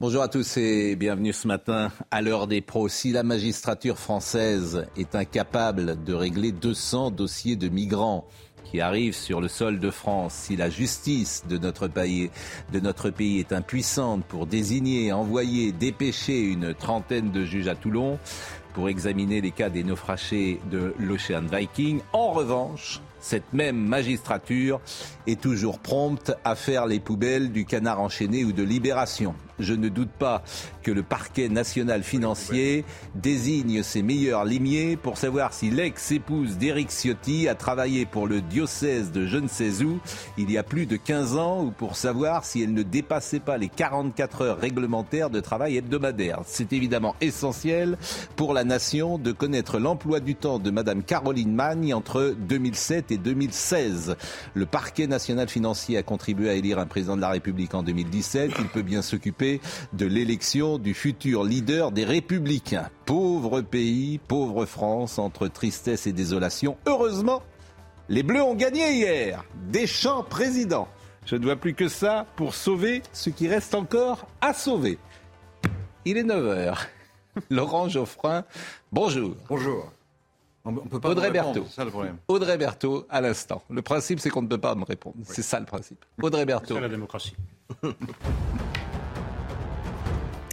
Bonjour à tous et bienvenue ce matin à l'heure des pros. Si la magistrature française est incapable de régler 200 dossiers de migrants, qui arrivent sur le sol de France, si la justice de notre pays, de notre pays est impuissante pour désigner, envoyer, dépêcher une trentaine de juges à Toulon pour examiner les cas des naufragés de l'Ocean Viking, en revanche, cette même magistrature est toujours prompte à faire les poubelles du canard enchaîné ou de libération je ne doute pas que le parquet national financier désigne ses meilleurs limiers pour savoir si l'ex-épouse d'Éric Ciotti a travaillé pour le diocèse de je ne sais où il y a plus de 15 ans ou pour savoir si elle ne dépassait pas les 44 heures réglementaires de travail hebdomadaire. C'est évidemment essentiel pour la nation de connaître l'emploi du temps de Madame Caroline Magne entre 2007 et 2016. Le parquet national financier a contribué à élire un président de la République en 2017. Il peut bien s'occuper de l'élection du futur leader des Républicains. Pauvre pays, pauvre France, entre tristesse et désolation. Heureusement, les Bleus ont gagné hier. Deschamps président. Je ne vois plus que ça pour sauver ce qui reste encore à sauver. Il est 9h. Laurent Geoffrin, bonjour. Bonjour. On peut pas Audrey Berthaud. C'est ça le problème. Audrey Berthaud, à l'instant. Le principe, c'est qu'on ne peut pas me répondre. C'est ça le principe. Audrey Berthaud. C'est la démocratie.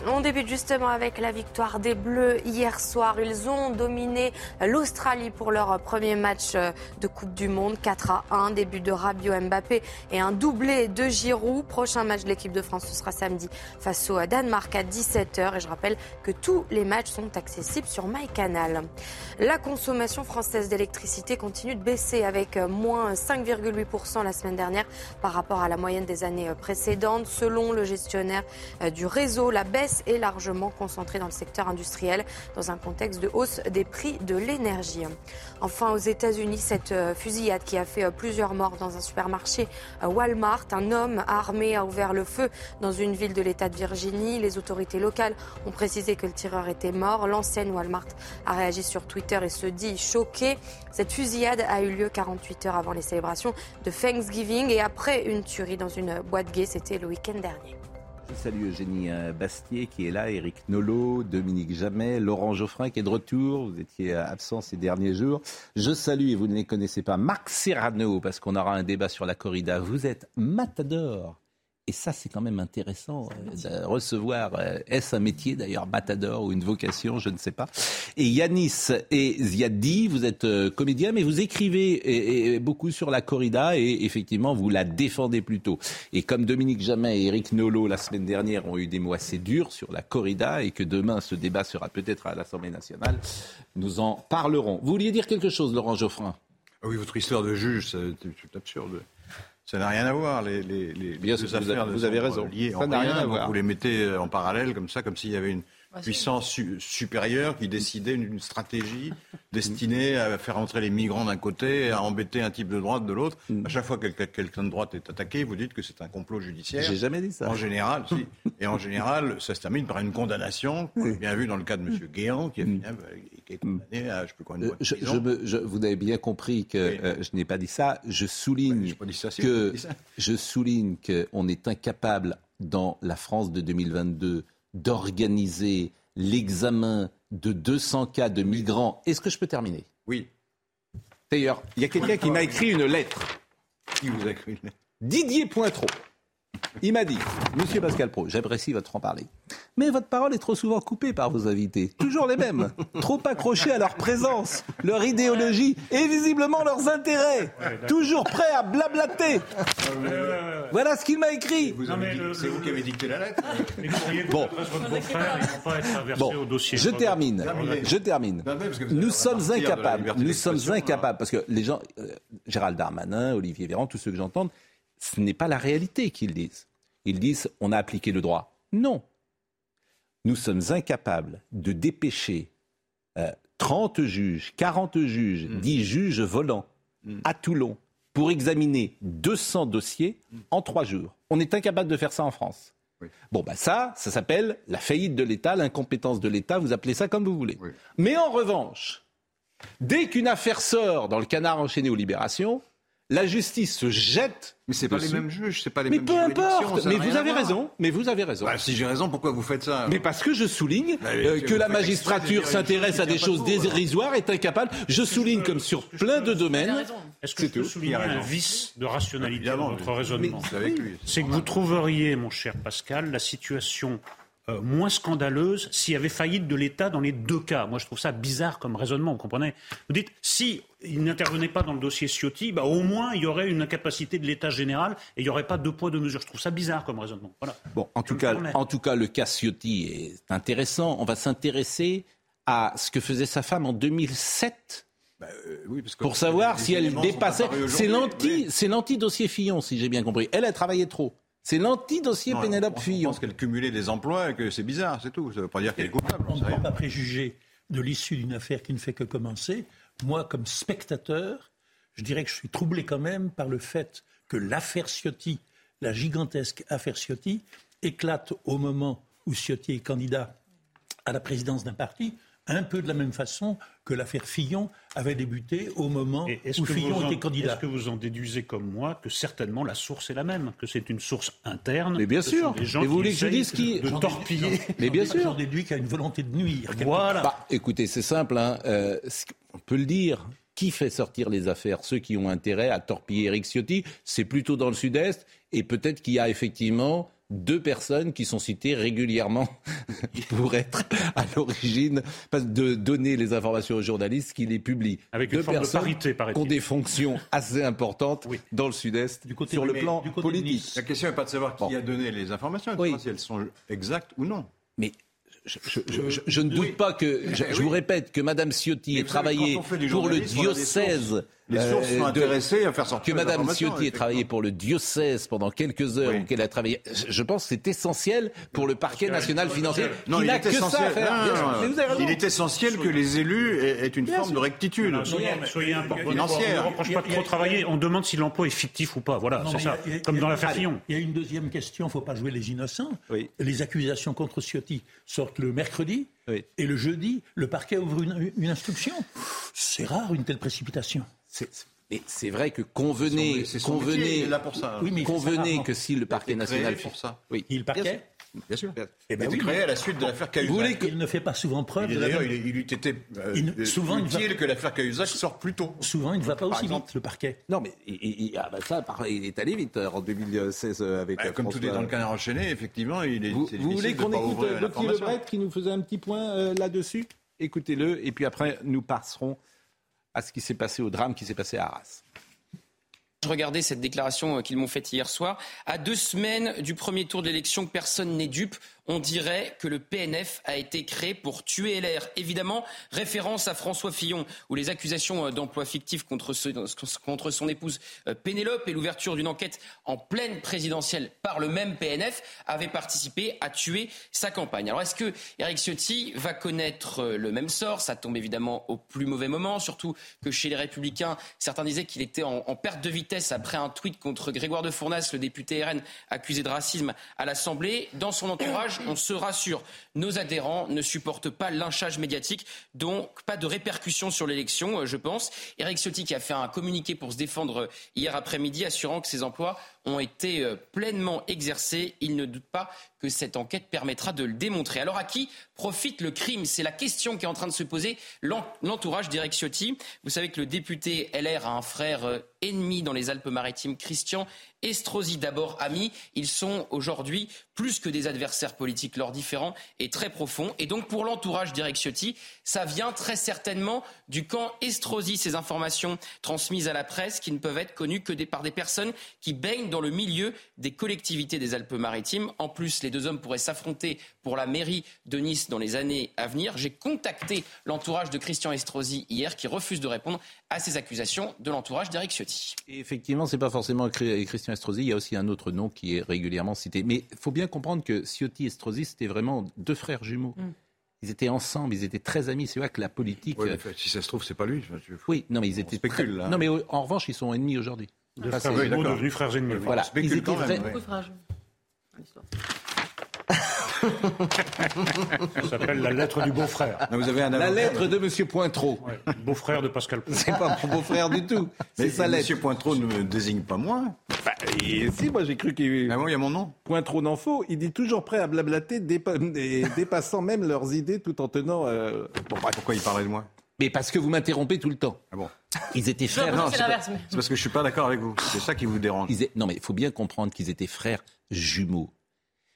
On débute justement avec la victoire des Bleus hier soir. Ils ont dominé l'Australie pour leur premier match de Coupe du Monde. 4 à 1, début de Rabiot Mbappé et un doublé de Giroud. Prochain match de l'équipe de France, ce sera samedi face au Danemark à 17h. Et je rappelle que tous les matchs sont accessibles sur MyCanal. La consommation française d'électricité continue de baisser avec moins 5,8% la semaine dernière par rapport à la moyenne des années précédentes. Selon le gestionnaire du réseau, la baisse est largement concentrée dans le secteur industriel dans un contexte de hausse des prix de l'énergie. Enfin, aux États-Unis, cette euh, fusillade qui a fait euh, plusieurs morts dans un supermarché euh, Walmart. Un homme armé a ouvert le feu dans une ville de l'État de Virginie. Les autorités locales ont précisé que le tireur était mort. L'ancienne Walmart a réagi sur Twitter et se dit choqué. Cette fusillade a eu lieu 48 heures avant les célébrations de Thanksgiving et après une tuerie dans une boîte gay. C'était le week-end dernier. Je salue Eugénie euh, Bastier qui est là, Eric Nolot, Dominique Jamais, Laurent Geoffrin qui est de retour. Vous étiez absent ces derniers jours. Je salue, et vous ne les connaissez pas, Marc Serrano, parce qu'on aura un débat sur la corrida. Vous êtes matador et ça, c'est quand même intéressant euh, de recevoir. Euh, est-ce un métier d'ailleurs, matador ou une vocation, je ne sais pas. Et Yanis et Ziadi, vous êtes euh, comédien, mais vous écrivez beaucoup sur la corrida et effectivement, vous la défendez plutôt. Et comme Dominique Jamais et Eric Nolot la semaine dernière ont eu des mots assez durs sur la corrida et que demain ce débat sera peut-être à l'Assemblée nationale, nous en parlerons. Vous vouliez dire quelque chose, Laurent Geoffrin? Ah Oui, votre histoire de juge, c'est absurde. Ça n'a rien à voir. Les, les, les, Bien les affaires vous avez raison. ça n'a rien à voir. Vous les mettez en parallèle comme ça, comme s'il y avait une puissance supérieure qui décidait une stratégie destinée à faire entrer les migrants d'un côté et à embêter un type de droite de l'autre. Mm. À chaque fois que quelqu'un de droite est attaqué, vous dites que c'est un complot judiciaire. J'ai jamais dit ça. En général, si. Et en général, ça se termine par une condamnation, bien vu dans le cas de M. Guéant, qui est, mm. qui est condamné à je peux quoi, une je, je, Vous avez bien compris que euh, je n'ai pas dit ça. Je souligne que je souligne qu'on est incapable dans la France de 2022 d'organiser l'examen de 200 cas de migrants. Est-ce que je peux terminer? Oui. D'ailleurs, il y a quelqu'un qui m'a écrit une lettre. Qui vous a écrit une lettre? Didier Pointreau. Il m'a dit, Monsieur Pascal Pro, j'apprécie votre franc-parler, mais votre parole est trop souvent coupée par vos invités. Toujours les mêmes, trop accrochés à leur présence, leur idéologie et visiblement leurs intérêts. Toujours prêts à blablater. Voilà ce qu'il m'a écrit. C'est vous qui avez dicté la lettre. Bon, bon je termine. Je termine. Nous sommes incapables. Nous sommes incapables parce que les gens, euh, Gérald Darmanin, Olivier Véran, tous ceux que j'entends, ce n'est pas la réalité qu'ils disent. Ils disent on a appliqué le droit. Non. Nous sommes incapables de dépêcher 30 euh, juges, 40 juges, 10 mm. juges volants mm. à Toulon pour examiner 200 dossiers mm. en 3 jours. On est incapable de faire ça en France. Bon, bah ça, ça s'appelle la faillite de l'État, l'incompétence de l'État, vous appelez ça comme vous voulez. Mais en revanche, dès qu'une affaire sort dans le canard enchaîné aux libérations, la justice se jette. Mais c'est pas les mêmes juges, c'est pas les mais mêmes peu importe. Mais vous avez raison. Mais vous avez raison. Bah, si j'ai raison, pourquoi vous faites ça Mais parce que je souligne bah, euh, que la magistrature s'intéresse à des choses dérisoires, est incapable. Je souligne comme sur plein de domaines. Est-ce que je peux souligner un vice de rationalité dans votre raisonnement C'est que vous trouveriez, mon cher Pascal, la situation euh, moins scandaleuse s'il y avait faillite de l'État dans les deux cas. Moi, je trouve ça bizarre comme raisonnement, vous comprenez? Vous dites, si il n'intervenait pas dans le dossier Ciotti, bah, au moins il y aurait une incapacité de l'État général et il n'y aurait pas deux poids, deux mesures. Je trouve ça bizarre comme raisonnement. Voilà. Bon, en tout, cas, en tout cas, le cas Ciotti est intéressant. On va s'intéresser à ce que faisait sa femme en 2007. Bah, euh, oui, parce que pour savoir si elle dépassait. C'est l'anti-dossier Fillon, si j'ai bien compris. Elle a travaillé trop. C'est l'anti-dossier Pénélope Fillon. Je pense qu'elle cumulait des emplois et que c'est bizarre, c'est tout. Ça ne veut pas dire qu'elle est coupable. On ne peut pas préjuger de l'issue d'une affaire qui ne fait que commencer. Moi, comme spectateur, je dirais que je suis troublé quand même par le fait que l'affaire Ciotti, la gigantesque affaire Ciotti, éclate au moment où Ciotti est candidat à la présidence d'un parti, un peu de la même façon que l'affaire Fillon avait débuté au moment où Fillon était candidat. Est-ce que vous en déduisez comme moi que certainement la source est la même, que c'est une source interne Mais bien sûr. gens Et vous voulez que je dise qui de torpiller Mais bien sûr. J'en déduis qu'il y a une volonté de nuire. Voilà. Bah, écoutez, c'est simple. Hein. Euh, on peut le dire. Qui fait sortir les affaires? Ceux qui ont intérêt à torpiller Eric Ciotti, c'est plutôt dans le Sud-Est. Et peut-être qu'il y a effectivement deux personnes qui sont citées régulièrement pour être à l'origine de donner les informations aux journalistes qui les publient. Avec une deux forme personnes de parité, qui ont des fonctions assez importantes dans le Sud-Est sur le plan politique. La question n'est pas de savoir qui a donné les informations, si elles sont exactes ou non. Mais je, ne doute pas que, je, vous répète, que Mme Ciotti ait travaillé pour le diocèse les sources sont euh, intéressées à faire sortir Que Mme Ciotti ait travaillé pour le diocèse pendant quelques heures, qu'elle a travaillé. Je pense que c'est essentiel pour le parquet national financier. Non, il, est essentiel. il est essentiel que les élus aient une forme de rectitude soyez, financière. On ne reproche pas de trop travailler. On demande si l'emploi est fictif ou pas. Voilà, c'est ça. Comme dans l'affaire Fillon. Il y a une deuxième question. Il ne faut pas jouer les innocents. Les accusations contre Ciotti sortent le mercredi. Et le jeudi, le parquet ouvre une instruction. C'est rare une telle précipitation. Mais c'est vrai que convenez, convenez, convenez que si le parquet national pour ça, oui, il parquet. Bien sûr. Eh ben il créé à la suite de l'affaire Cahuzac. Il ne fait pas souvent preuve. D'ailleurs, il, il, eût été euh, souvent utile que l'affaire Cahuzac sorte plus tôt. Souvent, il ne va pas aussi vite, le parquet. Non, mais ah bah ça, il est allé vite euh, en 2016 euh, avec. Bah, comme tout est dans le canard enchaîné, effectivement, il est. Vous, vous voulez qu'on écoute le petit Lebret qui nous faisait un petit point là-dessus? Écoutez-le, et puis après, nous passerons à ce qui s'est passé, au drame qui s'est passé à Arras. Je regardais cette déclaration qu'ils m'ont faite hier soir. À deux semaines du premier tour d'élection, personne n'est dupe on dirait que le PNF a été créé pour tuer LR. Évidemment, référence à François Fillon, où les accusations euh, d'emploi fictif contre, son épouse euh, Pénélope et l'ouverture d'une enquête en pleine présidentielle par le même PNF avaient participé à tuer sa campagne. Alors est-ce que Eric Ciotti va connaître euh, le même sort? Ça tombe évidemment au plus mauvais moment, surtout que chez les Républicains, certains disaient qu'il était en, en, perte de vitesse après un tweet contre Grégoire de Fournas, le député RN accusé de racisme à l'Assemblée. Dans son entourage, on se rassure. Nos adhérents ne supportent pas lynchage médiatique, donc pas de répercussions sur l'élection, euh, je pense. Eric Ciotti qui a fait un communiqué pour se défendre euh, hier après-midi, assurant que ses emplois ont été euh, pleinement exercés. Il ne doute pas que cette enquête permettra de le démontrer. Alors à qui profite le crime? C'est la question qui est en train de se poser l'entourage d'Eric Ciotti. Vous savez que le député LR a un frère ennemi dans les Alpes-Maritimes, Christian Estrosi, d'abord amis. Ils sont aujourd'hui plus que des adversaires politiques. Leurs différents est très profond. Et donc pour l'entourage d'Eric Ciotti, ça vient très certainement du camp Estrosi. Ces informations transmises à la presse qui ne peuvent être connues que par des personnes qui baignent dans le milieu des collectivités des Alpes-Maritimes. En plus, Les deux hommes pourraient s'affronter pour la mairie de Nice dans les années à venir. J'ai contacté l'entourage de Christian Estrosi hier qui refuse de répondre à ces accusations de l'entourage d'Eric Ciotti. Et effectivement, c'est pas forcément Christian Estrosi, il y a aussi un autre nom qui est régulièrement cité. Mais il faut bien comprendre que Ciotti et Estrosi, c'était vraiment deux frères jumeaux. Mm. Ils étaient ensemble, ils étaient très amis. C'est vrai que la politique. Euh, si ça se trouve, c'est pas lui. Oui, non, mais ils étaient. Spécule, Non, mais en revanche, ils sont ennemis aujourd'hui. Deux frères devenus frères ennemis. Voilà. Ils étaient vrais... Ça s'appelle la lettre du beau-frère. Vous avez la lettre de Monsieur Pointreau. beau-frère de Pascal Pointreau. C'est pas mon beau-frère du tout. C'est sa lettre. Monsieur Pointreau ne me désigne pas moi. Bah, si, moi j'ai cru qu'il. Ah bon, il y a mon nom. Pointreau n'en Il dit toujours prêt à blablater, dépassant même leurs idées tout en tenant. Euh, pourquoi il parlait de moi? Mais parce que vous m'interrompez tout le temps. Ah bon Ils étaient frères. Non, c'est parce que je suis pas d'accord avec vous. C'est ça qui vous dérange. Non, mais il faut bien comprendre qu'ils étaient frères jumeaux.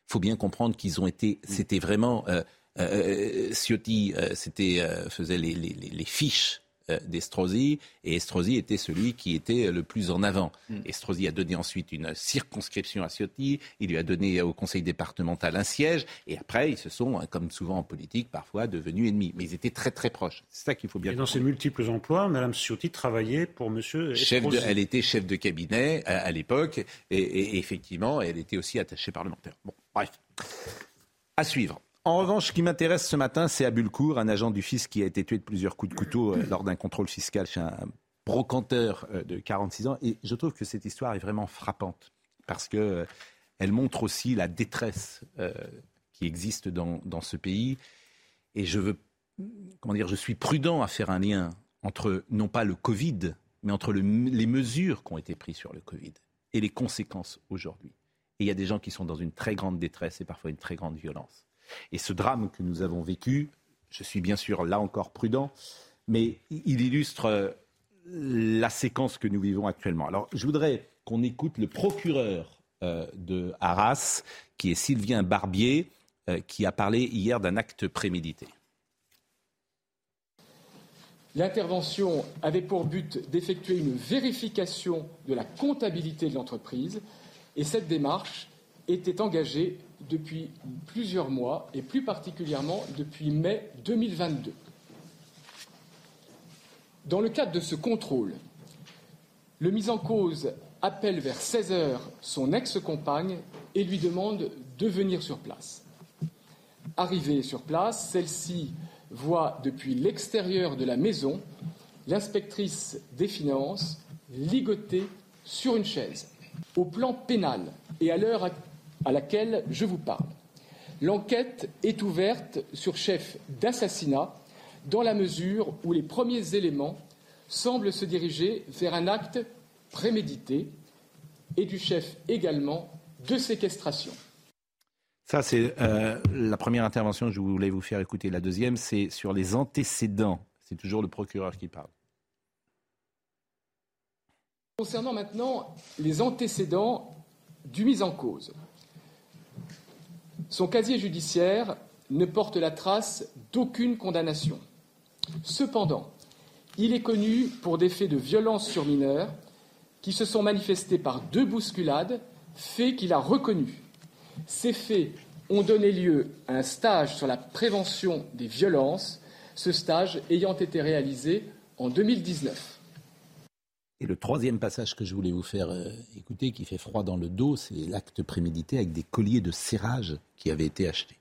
Il faut bien comprendre qu'ils ont été. C'était vraiment. Euh, euh, euh Ciotti, euh, c'était faisait les, les, les, fiches euh, d'Estrosi, et Estrosi était celui qui était le plus en avant. Mm. Estrosi a donné ensuite une circonscription à Ciotti, il lui a donné au conseil départemental un siège, et après, ils se sont, hein, comme souvent en politique, parfois devenus ennemis. Mais ils étaient très très proches. C'est ça qu'il faut bien Et dans ses multiples emplois, Mme Ciotti travaillait pour M. Estrosi. elle était chef de cabinet à, l'époque, et, effectivement, elle était aussi attachée parlementaire. Bon, bref. À suivre. En revanche, ce qui m'intéresse ce matin, c'est Abulcourt, un agent du fisc qui a été tué de plusieurs coups de couteau euh, lors d'un contrôle fiscal chez un brocanteur euh, de 46 ans. Et je trouve que cette histoire est vraiment frappante parce qu'elle euh, montre aussi la détresse qui existe dans, ce pays. Et je veux, comment dire, je suis prudent à faire un lien entre non pas le Covid, mais entre les mesures qui ont été prises sur le Covid et les conséquences aujourd'hui. Et il y a des gens qui sont dans une très grande détresse et parfois une très grande violence. Et ce drame que nous avons vécu, je suis bien sûr là encore prudent, mais il illustre euh, la séquence que nous vivons actuellement. Alors je voudrais qu'on écoute le procureur euh, de Arras, qui est Sylvien Barbier, euh, qui a parlé hier d'un acte prémédité. L'intervention avait pour but d'effectuer une vérification de la comptabilité de l'entreprise et cette démarche était engagée depuis plusieurs mois et plus particulièrement depuis mai 2022. Dans le cadre de ce contrôle, le mis en cause appelle vers 16 heures son ex-compagne et lui demande de venir sur place. Arrivée sur place, celle-ci voit depuis l'extérieur de la maison l'inspectrice des finances ligotée sur une chaise. Au plan pénal et à l'heure à laquelle je vous parle. L'enquête est ouverte sur chef d'assassinat dans la mesure où les premiers éléments semblent se diriger vers un acte prémédité et du chef également de séquestration. Ça, c'est euh, la première intervention que je voulais vous faire écouter. La deuxième, c'est sur les antécédents. C'est toujours le procureur qui parle. Concernant maintenant les antécédents du mis en cause, son casier judiciaire ne porte la trace d'aucune condamnation. Cependant, il est connu pour des faits de violence sur mineurs qui se sont manifestés par deux bousculades, faits qu'il a reconnus. Ces faits ont donné lieu à un stage sur la prévention des violences, ce stage ayant été réalisé en 2019. Et le troisième passage que je voulais vous faire euh, écouter, qui fait froid dans le dos, c'est l'acte prémédité avec des colliers de serrage qui avaient été achetés.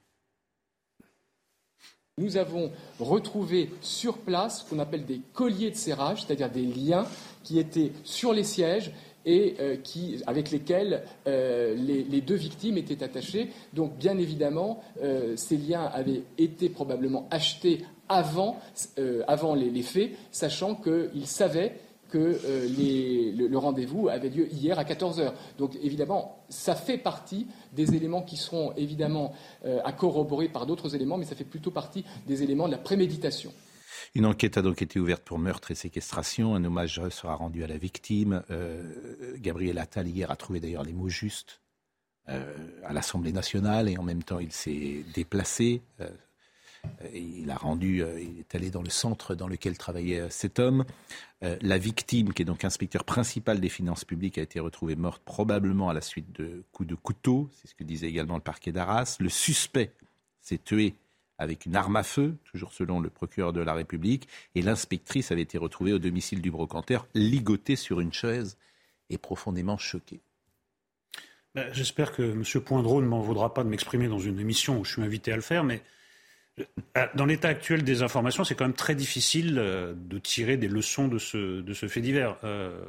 Nous avons retrouvé sur place ce qu'on appelle des colliers de serrage, c'est-à-dire des liens qui étaient sur les sièges et euh, avec lesquels euh, les, deux victimes étaient attachées. Donc, bien évidemment, ces liens avaient été probablement achetés avant, les, faits, sachant qu'ils savaient que euh, le, rendez-vous avait lieu hier à 14h. Donc évidemment, ça fait partie des éléments qui seront évidemment euh, à corroborer par d'autres éléments, mais ça fait plutôt partie des éléments de la préméditation. Une enquête a donc été ouverte pour meurtre et séquestration. Un hommage sera rendu à la victime. Euh, Gabriel Attal hier a trouvé d'ailleurs les mots justes à l'Assemblée nationale et en même temps il s'est déplacé il a rendu, il est allé dans le centre dans lequel travaillait cet homme. la victime, qui est donc inspecteur principal des finances publiques, a été retrouvée morte probablement à la suite de coups de couteau. C'est ce que disait également le parquet d'Arras. Le suspect s'est tué avec une arme à feu, toujours selon le procureur de la République, et l'inspectrice avait été retrouvée au domicile du brocanteur, ligotée sur une chaise et profondément choquée. Ben, j'espère que M. Poindreau ne m'en vaudra pas de m'exprimer dans une émission où je suis invité à le faire, mais euh, dans l'état actuel des informations, c'est quand même très difficile euh, de tirer des leçons de ce, de ce fait divers. Euh,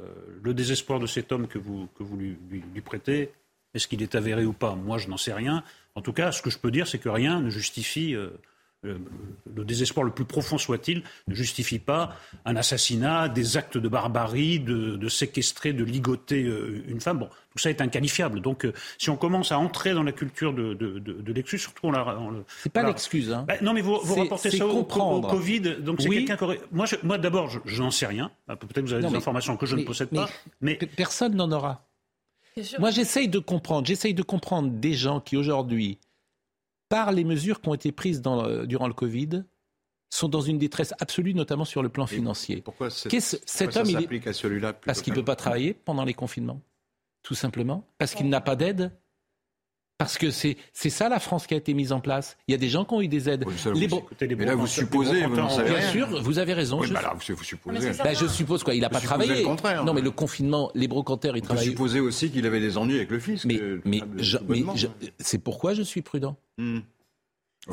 le désespoir de cet homme que vous, que vous lui, prêtez, est-ce qu'il est avéré ou pas? Moi, je n'en sais rien. En tout cas, ce que je peux dire, c'est que rien ne justifie, euh, le désespoir le plus profond soit-il, ne justifie pas un assassinat, des actes de barbarie, de, séquestrer, de ligoter euh, une femme. Bon, tout ça est inqualifiable. Donc, euh, si on commence à entrer dans la culture de, de, l'excuse, surtout on la. C'est pas l'excuse. Hein. Bah, non, mais vous, vous rapportez ça au, Covid. Donc, c'est quelqu'un qui Moi, moi d'abord, je, n'en sais rien. Peut-être que vous avez des informations que je ne possède pas. Mais personne n'en aura. Moi, j'essaye de comprendre, j'essaye de comprendre des gens qui aujourd'hui, par les mesures qui ont été prises dans, durant le Covid, sont dans une détresse absolue, notamment sur le plan financier. pourquoi, cet homme, il à celui-là Parce qu'il ne peut pas travailler pendant les confinements, tout simplement. Parce qu'il n'a pas d'aide. Parce que c'est ça la France qui a été mise en place. Il y a des gens qui ont eu des aides. les mais là, vous supposez, vous savez Bien sûr, vous avez raison. je... Bah vous, supposez. Bah, je suppose quoi, il n'a pas travaillé. non, mais le confinement, les brocanteurs, ils travaillent. Vous supposez aussi qu'il avait des ennuis avec le fisc. Mais, mais, c'est pourquoi je suis prudent. Hmm.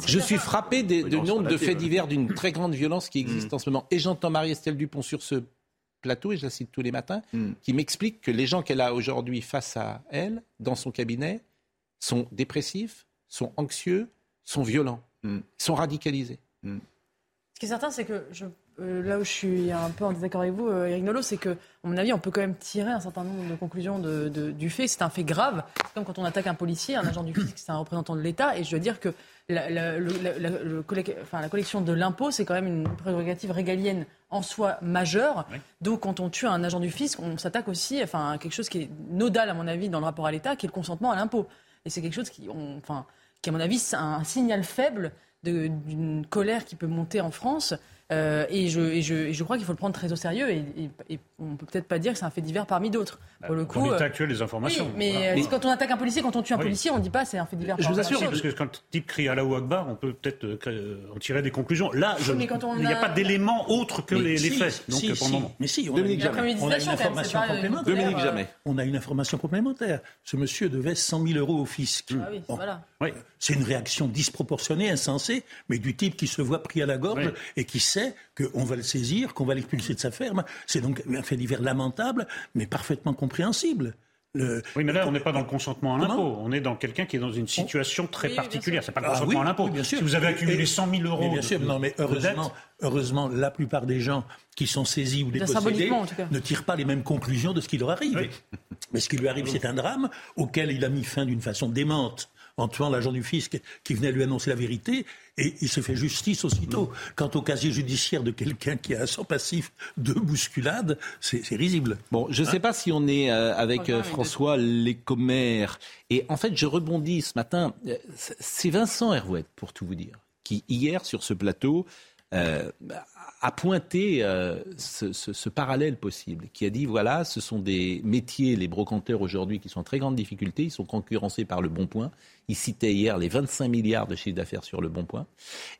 Je suis frappé du nombre de faits divers d'une très grande violence qui existe hmm. en ce moment. Et j'entends Marie-Estelle Dupont sur ce plateau, et je la cite tous les matins, hmm. qui m'explique que les gens qu'elle a aujourd'hui face à elle, dans son cabinet, sont dépressifs, sont anxieux, sont violents, mm. sont radicalisés. Mm. Ce qui est certain, c'est que je, euh, là où je suis un peu en désaccord avec vous, euh, Eric Nolot, c'est que, à mon avis, on peut quand même tirer un certain nombre de conclusions de, du fait. C'est un fait grave. C'est comme quand on attaque un policier, un agent du fisc, c'est un représentant de l'État. Et je dois dire que la, le, enfin, la collection de l'impôt, c'est quand même une prérogative régalienne en soi majeure. Donc, quand on tue un agent du fisc, on s'attaque aussi enfin, à quelque chose qui est nodal, à mon avis, dans le rapport à l'État, qui est le consentement à l'impôt. Et c'est quelque chose qui, enfin, qui, à mon avis, c'est un signal faible d'une colère qui peut monter en France euh, et, je, je, je, crois qu'il faut le prendre très au sérieux et, et, on peut peut-être pas dire que c'est un fait divers parmi d'autres. Bah, pour le coup, l'état euh, actuel des informations. mais euh, quand on attaque un policier, quand on tue un policier, on ne dit pas c'est un fait divers. Je vous assure, parce que quand le type crie à la Akbar, on peut peut-être en tirer des conclusions. Là, il n'y a... pas d'éléments autres que les, faits. Donc, si, si. Mais si, on a, une, information complémentaire. On a une information complémentaire. Ce monsieur devait 100 000 euros au fisc. Ah oui, voilà. C'est une réaction disproportionnée, insensée, mais du type qui se voit pris à la gorge et qui sait qu'on va le saisir, qu'on va l'expulser de sa ferme. C'est donc un fait divers lamentable, mais parfaitement compréhensible. Oui, mais là, on n'est pas dans le consentement à l'impôt. On est dans quelqu'un qui est dans une situation très particulière. C'est pas le ah consentement à l'impôt. si vous avez accumulé 100 000 euros. bien sûr, non, mais heureusement, heureusement, la plupart des gens qui sont saisis ou dépossédés ne tirent pas les mêmes conclusions de ce qui leur arrive. Mais ce qui lui arrive, c'est un drame auquel il a mis fin d'une façon démente en tuant l'agent du fisc qui venait lui annoncer la vérité, et il se fait justice aussitôt. Quant au casier judiciaire de quelqu'un qui a un sang passif de bousculade, c'est risible. Bon, je ne sais pas si on est euh, avec euh, François Lécommère, et en fait, je rebondis ce matin, euh, c'est Vincent Hervouet, pour tout vous dire, qui hier, sur ce plateau, a pointé euh, ce, parallèle possible, qui a dit voilà, ce sont des métiers, les brocanteurs aujourd'hui, qui sont en très grande difficulté, ils sont concurrencés par le bon point. Il citait hier les 25 milliards de chiffre d'affaires sur le bon point.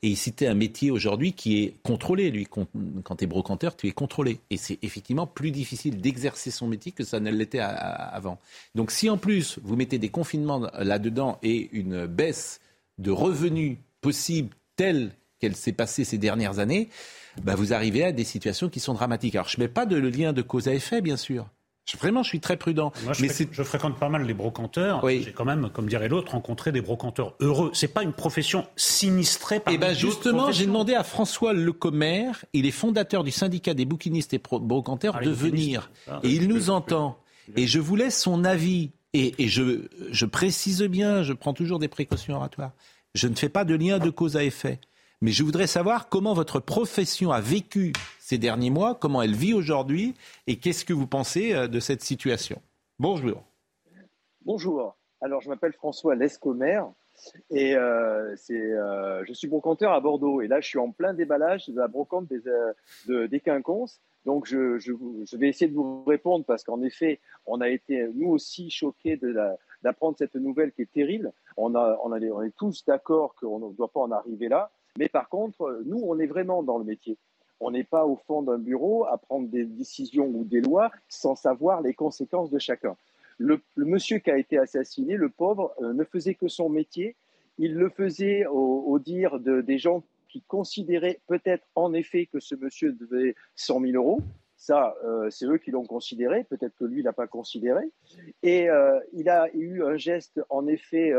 Et il citait un métier aujourd'hui qui est contrôlé. Lui, quand tu es brocanteur, tu es contrôlé. Et c'est effectivement plus difficile d'exercer son métier que ça ne l'était avant. Donc si en plus vous mettez des confinements là-dedans et une baisse de revenus possible telle qu'elle s'est passée ces dernières années, bah, vous arrivez à des situations qui sont dramatiques. Alors, je ne mets pas de lien de cause à effet, bien sûr. Vraiment, je suis très prudent. Moi, je, mais je fréquente pas mal les brocanteurs. J'ai quand même, comme dirait l'autre, rencontré des brocanteurs heureux. C'est pas une profession sinistrée par. Eh ben justement, j'ai demandé à François Lecomer, il est fondateur du syndicat des bouquinistes et brocanteurs, ah, de venir. Ah, et il nous entend. Et je vous laisse son avis. Et, et je, je précise bien, je prends toujours des précautions oratoires. Je ne fais pas de lien de cause à effet. Mais je voudrais savoir comment votre profession a vécu ces derniers mois, comment elle vit aujourd'hui et qu'est-ce que vous pensez euh, de cette situation? Bonjour. Bonjour. Alors, je m'appelle François Lescomer. Et euh, euh, je suis brocanteur à Bordeaux. Et là, je suis en plein déballage de la brocante des, de, des quinconces. Donc, je, je, vais essayer de vous répondre parce qu'en effet, on a été nous aussi choqués d'apprendre cette nouvelle qui est terrible. On, a, on, a, on est tous d'accord qu'on ne doit pas en arriver là. Mais par contre, nous, on est vraiment dans le métier. On n'est pas au fond d'un bureau à prendre des décisions ou des lois sans savoir les conséquences de chacun. Le, monsieur qui a été assassiné, le pauvre, euh, ne faisait que son métier. Il le faisait au, dire de, des gens qui considéraient peut-être en effet que ce monsieur devait 100 000 euros. Ça, euh, c'est eux qui l'ont considéré. Peut-être que lui l'a pas considéré. Et euh, il a eu un geste en effet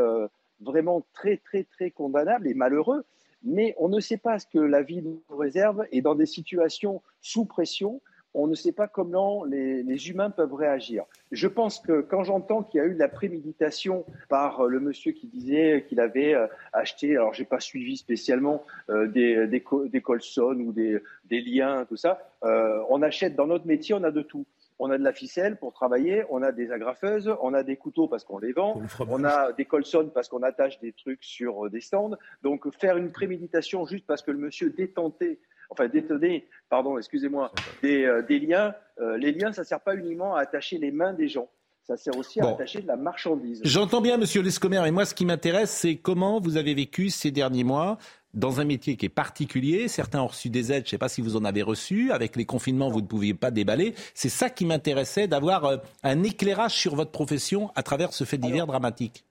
vraiment très très très condamnable et malheureux. Mais on ne sait pas ce que la vie nous réserve et dans des situations sous pression, on ne sait pas comment les, humains peuvent réagir. Je pense que quand j'entends qu'il y a eu de la préméditation par euh, le monsieur qui disait qu'il avait euh, acheté, alors j'ai pas suivi spécialement euh, des, des, ou des, liens, tout ça, on achète dans notre métier, on a de tout. On a de la ficelle pour travailler, on a des agrafeuses, on a des couteaux parce qu'on les vend, on a des colsons parce qu'on attache des trucs sur des stands. Donc faire une préméditation juste parce que le monsieur détentait enfin détonner, pardon, excusez-moi, des, euh, liens. Euh, les liens, ça ne sert pas uniquement à attacher les mains des gens. Ça sert aussi à attacher de la marchandise. J'entends bien, monsieur Lescomer, mais moi, ce qui m'intéresse, c'est comment vous avez vécu ces derniers mois dans un métier qui est particulier. Certains ont reçu des aides, je ne sais pas si vous en avez reçu. Avec les confinements, vous ne pouviez pas déballer. C'est ça qui m'intéressait, d'avoir euh, un éclairage sur votre profession à travers ce fait divers dramatique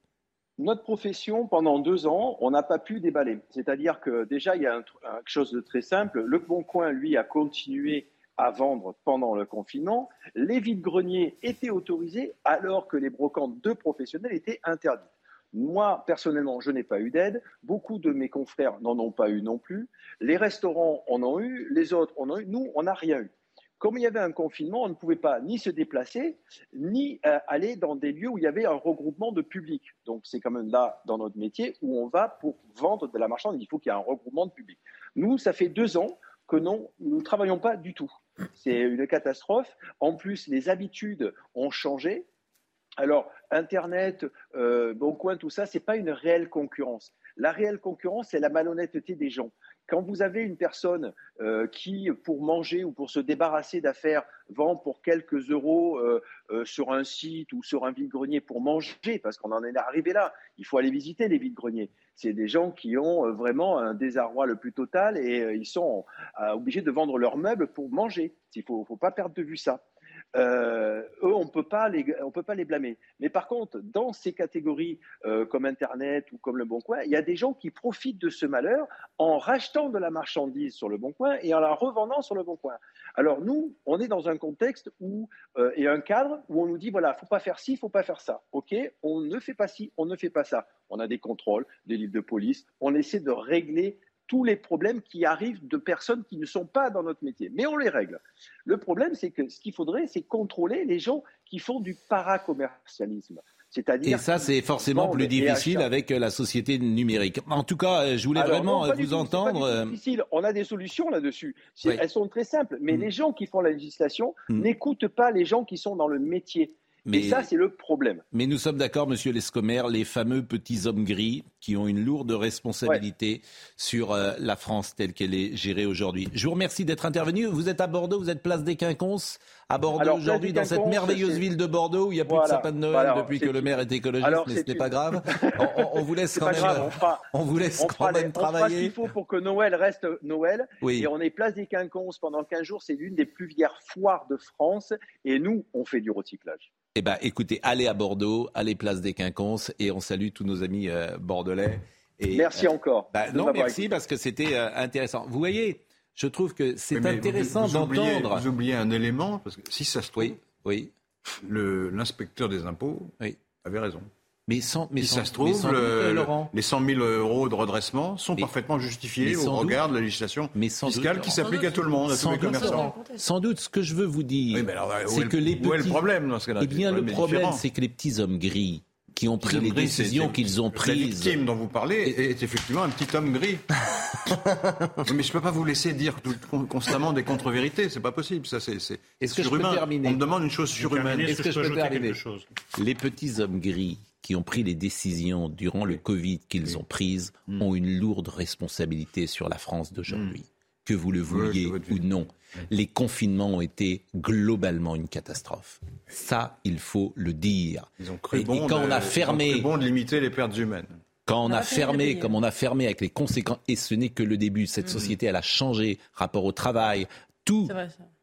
notre profession, pendant deux ans, on n'a pas pu déballer. C'est-à-dire que déjà, il y a quelque chose de très simple. Le Bon Coin, lui, a continué à vendre pendant le confinement. Les vides-greniers étaient autorisés alors que les brocantes de professionnels étaient interdites. Moi, personnellement, je n'ai pas eu d'aide. Beaucoup de mes confrères n'en ont pas eu non plus. Les restaurants en ont eu, les autres en ont eu. Nous, on n'a rien eu. Comme il y avait un confinement, on ne pouvait pas ni se déplacer, ni euh, aller dans des lieux où il y avait un regroupement de public. Donc c'est quand même là, dans notre métier, où on va pour vendre de la marchandise. Il faut qu'il y ait un regroupement de public. Nous, ça fait deux ans que nous ne travaillons pas du tout. C'est une catastrophe. En plus, les habitudes ont changé. Alors, Internet, euh, Bon Coin, tout ça, ce n'est pas une réelle concurrence. La réelle concurrence, c'est la malhonnêteté des gens. Quand vous avez une personne euh, qui, pour manger ou pour se débarrasser d'affaires, vend pour quelques euros euh, euh, sur un site ou sur un vide-grenier pour manger, parce qu'on en est arrivé là, il faut aller visiter les vides-greniers. C'est des gens qui ont vraiment un désarroi le plus total et ils sont obligés de vendre leurs meubles pour manger. Il ne faut pas perdre de vue ça. Euh, eux, on peut pas les, peut pas les blâmer. Mais par contre, dans ces catégories euh, comme Internet ou comme le Bon Coin, il y a des gens qui profitent de ce malheur en rachetant de la marchandise sur le Bon Coin et en la revendant sur le Bon Coin. Alors nous, on est dans un contexte où euh, et un cadre où on nous dit voilà, faut pas faire ci, faut pas faire ça. Ok, on ne fait pas ci, on ne fait pas ça. On a des contrôles, des livres de police. On essaie de régler tous les problèmes qui arrivent de personnes qui ne sont pas dans notre métier. Mais on les règle. Le problème, c'est que ce qu'il faudrait, c'est contrôler les gens qui font du paracommercialisme. Et ça, c'est forcément plus difficile avec euh, la société numérique. En tout cas, euh, je voulais vraiment euh, vous entendre. difficile. On a des solutions là-dessus. Elles sont très simples. Mais mm. les gens qui font la législation mm. n'écoutent pas les gens qui sont dans le métier. Mais, ça, c'est le problème. Mais nous sommes d'accord, monsieur Lescomer, les fameux petits hommes gris qui ont une lourde responsabilité sur euh, la France telle qu'elle est gérée aujourd'hui. Je vous remercie d'être intervenu. Vous êtes à Bordeaux, vous êtes place des Quinconces, à Bordeaux aujourd'hui, dans cette merveilleuse ville de Bordeaux où il n'y a plus de sapin de Noël depuis que le maire est écologiste, mais ce n'est pas grave. On, vous laisse quand même, on, vous laisse quand même travailler. On fera ce qu'il faut pour que Noël reste Noël. Et on est place des Quinconces pendant 15 jours. C'est l'une des plus vieilles foires de France. Et nous, on fait du recyclage. Eh bien, écoutez, allez à Bordeaux, allez place des Quinconces et on salue tous nos amis euh, bordelais. Et, merci euh, encore. Bah, non, merci parce que c'était euh, intéressant. Vous voyez, je trouve que c'est intéressant d'entendre. Vous oubliez un élément, parce que si ça se trouve, oui, l'inspecteur des impôts avait raison. Mais sans, mais si ça se trouve, les 100 000 euros de redressement sont parfaitement justifiés au regard de la législation fiscale qui s'applique à tout le monde, à tous les commerçants. Sans doute, ce que je veux vous dire, c'est que les petits... Où est le problème dans ce cas-là? Eh bien, le problème, c'est que les petits hommes gris qui ont pris les décisions qu'ils ont prises. La victime dont vous parlez est effectivement un petit homme gris. mais je ne peux pas vous laisser dire constamment des contre-vérités, c'est pas possible. Ça, c'est Est-ce que je peux terminer On me demande une chose surhumaine. Est-ce que, je peux terminer Les petits hommes gris qui ont pris les décisions durant le Covid qu'ils ont prises mm. ont une lourde responsabilité sur la France d'aujourd'hui. Mm. Que vous le vouliez ou non, les confinements ont été globalement une catastrophe. Ça, il faut le dire. Ils ont cru bon quand de, on a fermé, bon de limiter les pertes humaines. Quand on a fermé, comme on a fermé avec les conséquences, et ce n'est que le début, cette mm. société, elle a changé, rapport au travail, tout.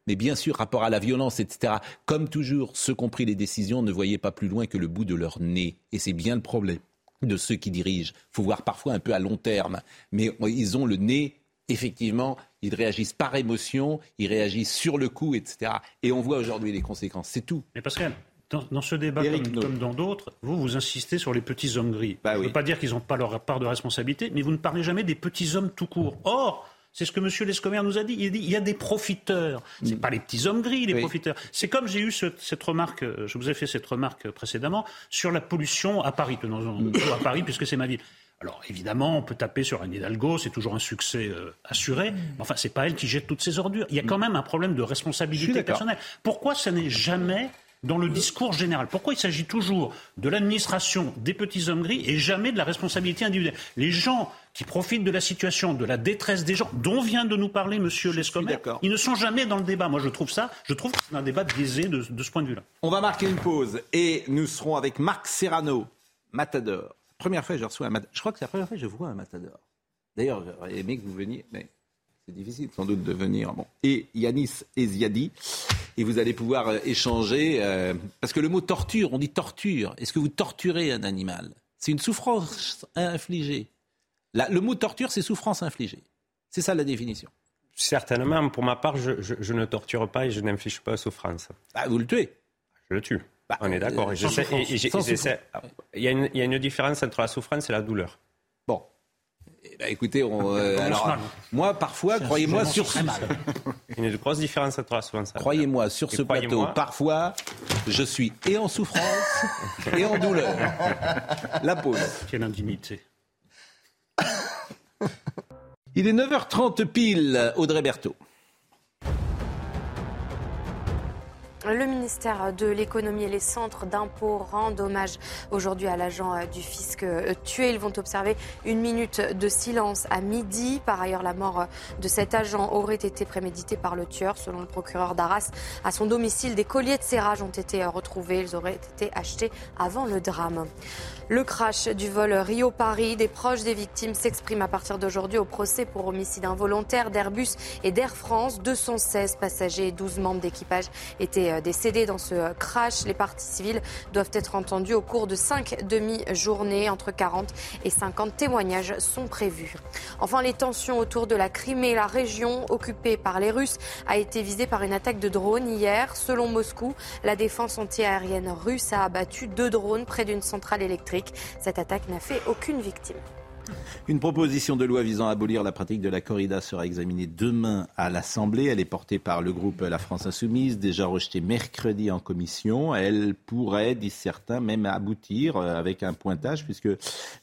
Mais bien sûr, rapport à la violence, etc. Comme toujours, ceux qui ont pris les décisions ne voyaient pas plus loin que le bout de leur nez. Et c'est bien le problème de ceux qui dirigent. Il faut voir parfois un peu à long terme. Mais ils ont le nez, effectivement, ils réagissent par émotion, ils réagissent sur le coup, etc. Et on voit aujourd'hui les conséquences. C'est tout. Mais Pascal, dans, ce débat, comme, dans d'autres, vous, vous insistez sur les petits hommes gris. Bah Je ne veux pas dire qu'ils n'ont pas leur part de responsabilité, mais vous ne parlez jamais des petits hommes tout court. Or, c'est ce que M. Lescomer nous a dit. Il, dit. il y a des profiteurs. Ce n'est mm. pas les petits hommes gris, les profiteurs. C'est comme j'ai eu cette remarque, euh, je vous ai fait cette remarque précédemment, sur la pollution à Paris, tenons mm. à Paris, puisque c'est ma ville. Alors évidemment, on peut taper sur Anne Hidalgo, c'est toujours un succès euh, assuré. Mais enfin, c'est pas elle qui jette toutes ces ordures. Il y a quand même un problème de responsabilité personnelle. Pourquoi ça n'est jamais dans le discours général? Pourquoi il s'agit toujours de l'administration des petits hommes gris et jamais de la responsabilité individuelle? Les gens qui profitent de la situation, de la détresse des gens, dont vient de nous parler M. Lescomer, ils ne sont jamais dans le débat. Moi, je trouve ça, je trouve que c'est un débat biaisé de, de ce point de vue-là. On va marquer une pause et nous serons avec Marc Serrano, Matador. Première fois que je reçois un Matador. Je crois que c'est la première fois que je vois un Matador. D'ailleurs, j'aurais aimé que vous veniez, mais c'est difficile sans doute de venir. Bon. Et Yanis Eziadi. Et vous allez pouvoir euh, échanger. Euh, parce que le mot torture, on dit torture. Est-ce que vous torturez un animal? C'est une souffrance infligée. Le mot torture, c'est souffrance infligée. C'est ça la définition. Certainement. Pour ma part, je, ne torture pas et je n'inflige pas souffrance. Ah, vous le tuez Je le tue. Bah, on est d'accord. il y a une différence entre la souffrance et la douleur. Eh ben, écoutez, on, euh, alors, moi, parfois, croyez-moi, sur ce... Il y a une grosse différence entre la Croyez-moi, sur ce plateau, parfois, je suis et en souffrance et en douleur. La pause. Quelle indignité. Il est 9h30 pile, Audrey Berthaud. Le ministère de l'économie et les centres d'impôts rendent hommage aujourd'hui à l'agent euh, du fisc euh, tué. Ils vont observer une minute de silence à midi. Par ailleurs, la mort euh, de cet agent aurait été préméditée par le tueur. Selon le procureur d'Arras, à son domicile, des colliers de serrage ont été retrouvés. Ils auraient été achetés avant le drame. Le crash du vol Rio-Paris, des proches des victimes s'expriment à partir d'aujourd'hui au procès pour homicide involontaire d'Airbus et d'Air France. 216 passagers et 12 membres d'équipage étaient euh, décédés dans ce crash. Les parties civiles doivent être entendues au cours de cinq demi-journées. Entre 40 et 50 témoignages sont prévus. Enfin, les tensions autour de la Crimée, la région occupée par les Russes, a été visée par une attaque de drones hier. Selon Moscou, la défense antiaérienne russe a abattu deux drones près d'une centrale électrique. Cette attaque n'a fait aucune victime. Une proposition de loi visant à abolir la pratique de la corrida sera examinée demain à l'Assemblée. Elle est portée par le groupe La France Insoumise, déjà rejetée mercredi en commission. Elle pourrait, disent certains, même aboutir euh, avec un pointage, puisque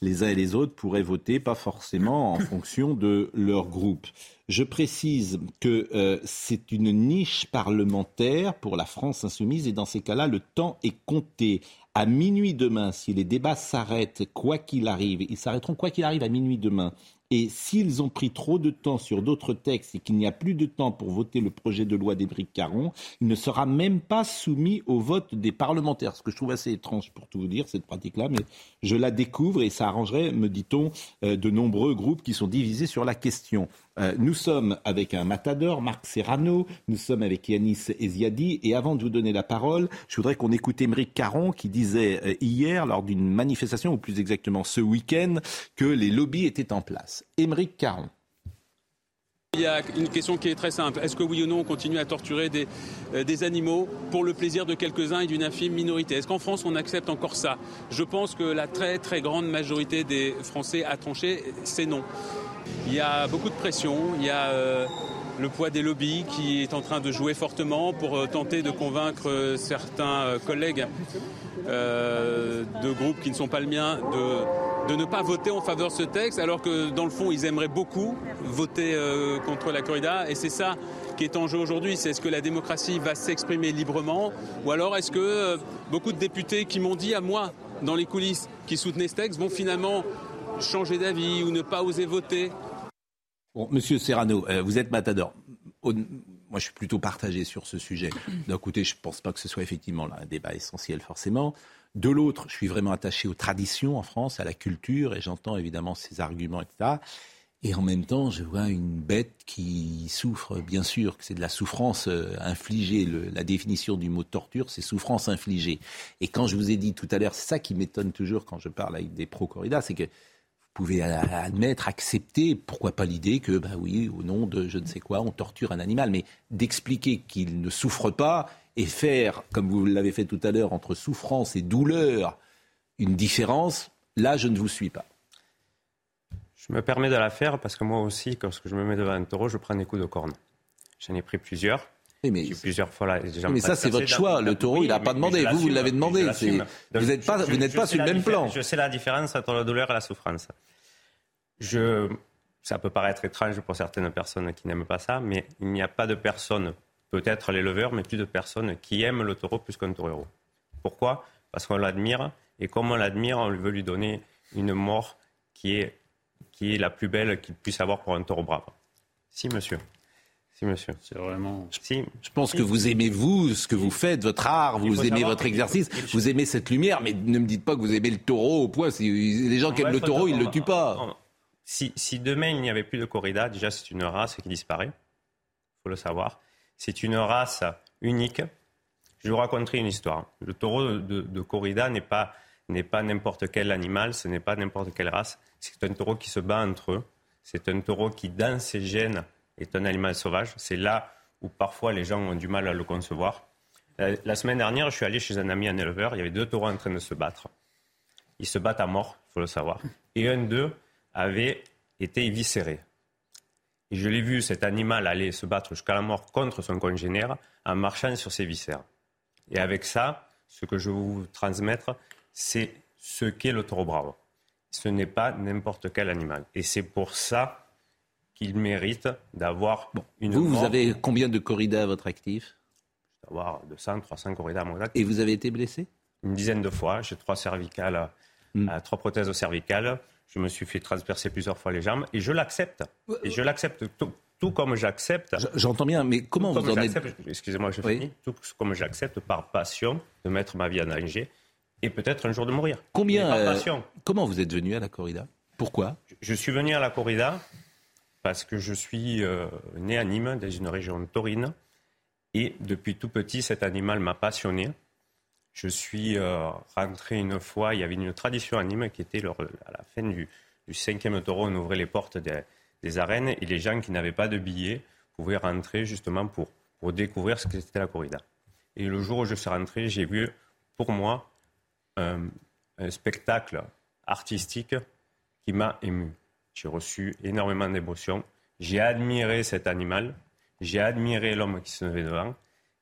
les uns et les autres pourraient voter, pas forcément en fonction de leur groupe. Je précise que euh, c'est une niche parlementaire pour la France insoumise et dans ces cas-là, le temps est compté à minuit demain, si les débats s'arrêtent, quoi qu'il arrive, ils s'arrêteront quoi qu'il arrive à minuit demain. Et s'ils ont pris trop de temps sur d'autres textes et qu'il n'y a plus de temps pour voter le projet de loi d'Ébric Caron, il ne sera même pas soumis au vote des parlementaires. Ce que je trouve assez étrange pour tout vous dire, cette pratique-là, mais je la découvre et ça arrangerait, me dit-on, euh, de nombreux groupes qui sont divisés sur la question. Euh, nous sommes avec un matador, Marc Serrano, nous sommes avec Yanis Eziadi, et avant de vous donner la parole, je voudrais qu'on écoute Émeric Caron qui disait euh, hier, lors d'une manifestation, ou plus exactement ce week-end, que les lobbies étaient en place. Émeric Caron. Il y a une question qui est très simple. Est-ce que oui ou non on continue à torturer des, euh, des animaux pour le plaisir de quelques-uns et d'une infime minorité? Est-ce qu'en France on accepte encore ça? Je pense que la très très grande majorité des Français a tranché, c'est non. Il y a beaucoup de pression, il y a euh, le poids des lobbies qui est en train de jouer fortement pour euh, tenter de convaincre euh, certains collègues de groupes qui ne sont pas le mien de, ne pas voter en faveur de ce texte alors que dans le fond ils aimeraient beaucoup voter contre la corrida et c'est ça qui est en jeu aujourd'hui. C'est est-ce que la démocratie va s'exprimer librement ou alors est-ce que beaucoup de députés qui m'ont dit à moi dans les coulisses qui soutenaient ce texte vont finalement changer d'avis ou ne pas oser voter. Bon, Monsieur Serrano, euh, vous êtes matador. Moi, je suis plutôt partagé sur ce sujet. D'un côté, je ne pense pas que ce soit effectivement un débat essentiel forcément. De l'autre, je suis vraiment attaché aux traditions en France, à la culture, et j'entends évidemment ces arguments, etc. Et en même temps, je vois une bête qui souffre, bien sûr, que c'est de la souffrance euh, infligée. la définition du mot torture, c'est souffrance infligée. Et quand je vous ai dit tout à l'heure, c'est ça qui m'étonne toujours quand je parle avec des pro-corrida, c'est que pouvez admettre, accepter, pourquoi pas l'idée que, bah oui, au nom de je ne sais quoi, on torture un animal, mais d'expliquer qu'il ne souffre pas et faire, comme vous l'avez fait tout à l'heure, entre souffrance et douleur, une différence, là, je ne vous suis pas. Je me permets de la faire parce que moi aussi, lorsque je me mets devant un taureau, je prends des coups de corne. J'en ai pris plusieurs. Oui, mais plusieurs fois là. mais ça, c'est votre choix. Le taureau, il n'a pas demandé. Vous, vous l'avez demandé. Vous n'êtes pas, vous n'êtes pas sur le même plan. Je sais la différence entre la douleur et la souffrance. Je, ça peut paraître étrange pour certaines personnes qui n'aiment pas ça, mais il n'y a pas de personnes, peut-être l'éleveur, mais plus de personnes qui aiment le taureau plus qu'un taureau. Pourquoi? Parce qu'on l'admire, et comme on l'admire, on veut lui donner une mort qui est qui est la plus belle qu'il puisse avoir pour un taureau brave. Si, monsieur. Si, monsieur. C'est vraiment. Si. Je pense que vous aimez, vous, ce que vous faites, votre art, vous aimez votre exercice, vous aimez cette lumière, mais ne me dites pas que vous aimez le taureau au point. Si les gens qui aiment le taureau, ils ne le tuent pas. Si, si, demain il n'y avait plus de corrida, déjà c'est une race qui disparaît. Il faut le savoir. C'est une race unique. Je vous raconter une histoire. Le taureau de, de corrida n'est pas n'est pas n'importe quel animal, ce n'est pas n'importe quelle race. C'est un taureau qui se bat entre eux. C'est un taureau qui, dans ses gènes, est un animal sauvage. C'est là où parfois les gens ont du mal à le concevoir. Euh, la, semaine dernière, je suis allé chez un ami, un éleveur. Il y avait deux taureaux en train de se battre. Ils se battent à mort, il faut le savoir. Et un d'eux avait été éviscéré. Et je l'ai vu, cet animal, aller se battre jusqu'à la mort contre son congénère en marchant sur ses viscères. Et avec ça, ce que je veux vous transmettre, c'est ce qu'est le taureau brave. Ce n'est pas n'importe quel animal. Et c'est pour ça qu'il mérite d'avoir une. Vous, vous avez combien de corridas à votre actif? D'avoir 200, 300 corridas à mon actif. Et vous avez été blessé? Une dizaine de fois. J'ai trois cervicales, hmm. euh, trois prothèses cervicales. Je me suis fait transpercer plusieurs fois les jambes et je l'accepte. Et je l'accepte tout, comme j'accepte. J'entends bien, mais comment vous en êtes Excusez-moi, je finis. Tout comme j'accepte par passion de mettre ma vie en danger et peut-être un jour de mourir. Combien euh, Comment vous êtes venu à la corrida? Pourquoi? Je, suis venu à la corrida parce que je suis euh, né à Nîmes, dans une région taurine, et depuis tout petit, cet animal m'a passionné. Je suis euh, rentré une fois, il y avait une tradition à Nîmes qui était à la fin du, cinquième taureau, on ouvrait les portes des, arènes et les gens qui n'avaient pas de billets pouvaient rentrer justement pour, pour découvrir ce que c'était la corrida. Et le jour où je suis rentré, j'ai vu pour moi un, spectacle artistique qui m'a ému. J'ai reçu énormément d'émotions. J'ai admiré cet animal. J'ai admiré l'homme qui se levait devant.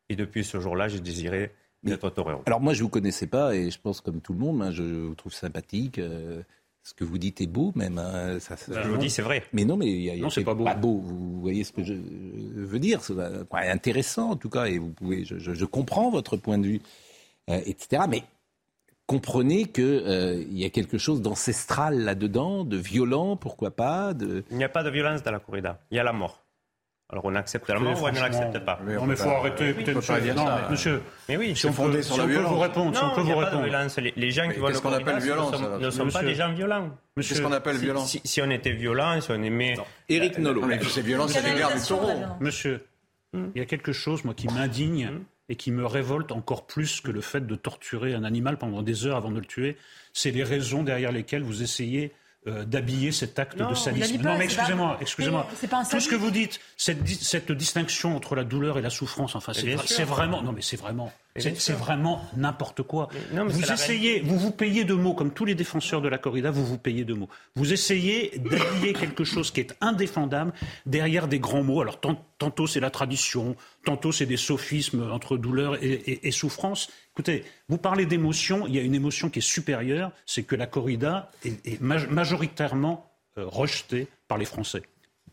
Et depuis ce jour-là, j'ai désiré d'être torero. Alors moi, je ne vous connaissais pas et je pense comme tout le monde, hein, je vous trouve sympathique. Euh, ce que vous dites est beau même. Hein, ça, je vous dis, c'est vrai. Mais non, mais il y a, non, c'est pas beau. Vous voyez ce que je veux dire C'est intéressant en tout cas et vous pouvez. Je, comprends votre point de vue, euh, etc. Mais comprenez qu'il euh, y a quelque chose d'ancestral là-dedans, de violent, pourquoi pas de... Il n'y a pas de violence dans la corrida, il y a la mort. Alors on accepte la mort ou on ne l'accepte pas Non mais il faut arrêter, écoutez, monsieur. Non, mais, monsieur. Mais oui, si on, peut, sur la violence. vous répondre, si on peut vous répondre. Violence. Les, gens qui vont le qu'on appelle violence ne sont, pas des gens violents. Qu'est-ce qu'on appelle violence si, on était violent, si on aimait... Éric Nolot. Mais c'est violence à l'égard du taureau. Monsieur, il y a quelque chose, moi, qui m'indigne hmm et qui me révolte encore plus que le fait de torturer un animal pendant des heures avant de le tuer, c'est les raisons derrière lesquelles vous essayez euh, d'habiller cet acte de sadisme. Non, mais excusez-moi, excusez-moi. Tout ce que vous dites, cette, cette, distinction entre la douleur et la souffrance, enfin, c'est vraiment, non, mais c'est vraiment, c'est vraiment n'importe quoi. vous essayez, vous vous payez de mots, comme tous les défenseurs de la corrida, vous vous payez de mots. Vous essayez d'habiller quelque chose qui est indéfendable derrière des grands mots. Alors, tantôt c'est la tradition, tantôt c'est des sophismes entre douleur et souffrance. Écoutez, vous parlez d'émotion, il y a une émotion qui est supérieure, c'est que la corrida est, majoritairement euh, rejetée par les Français.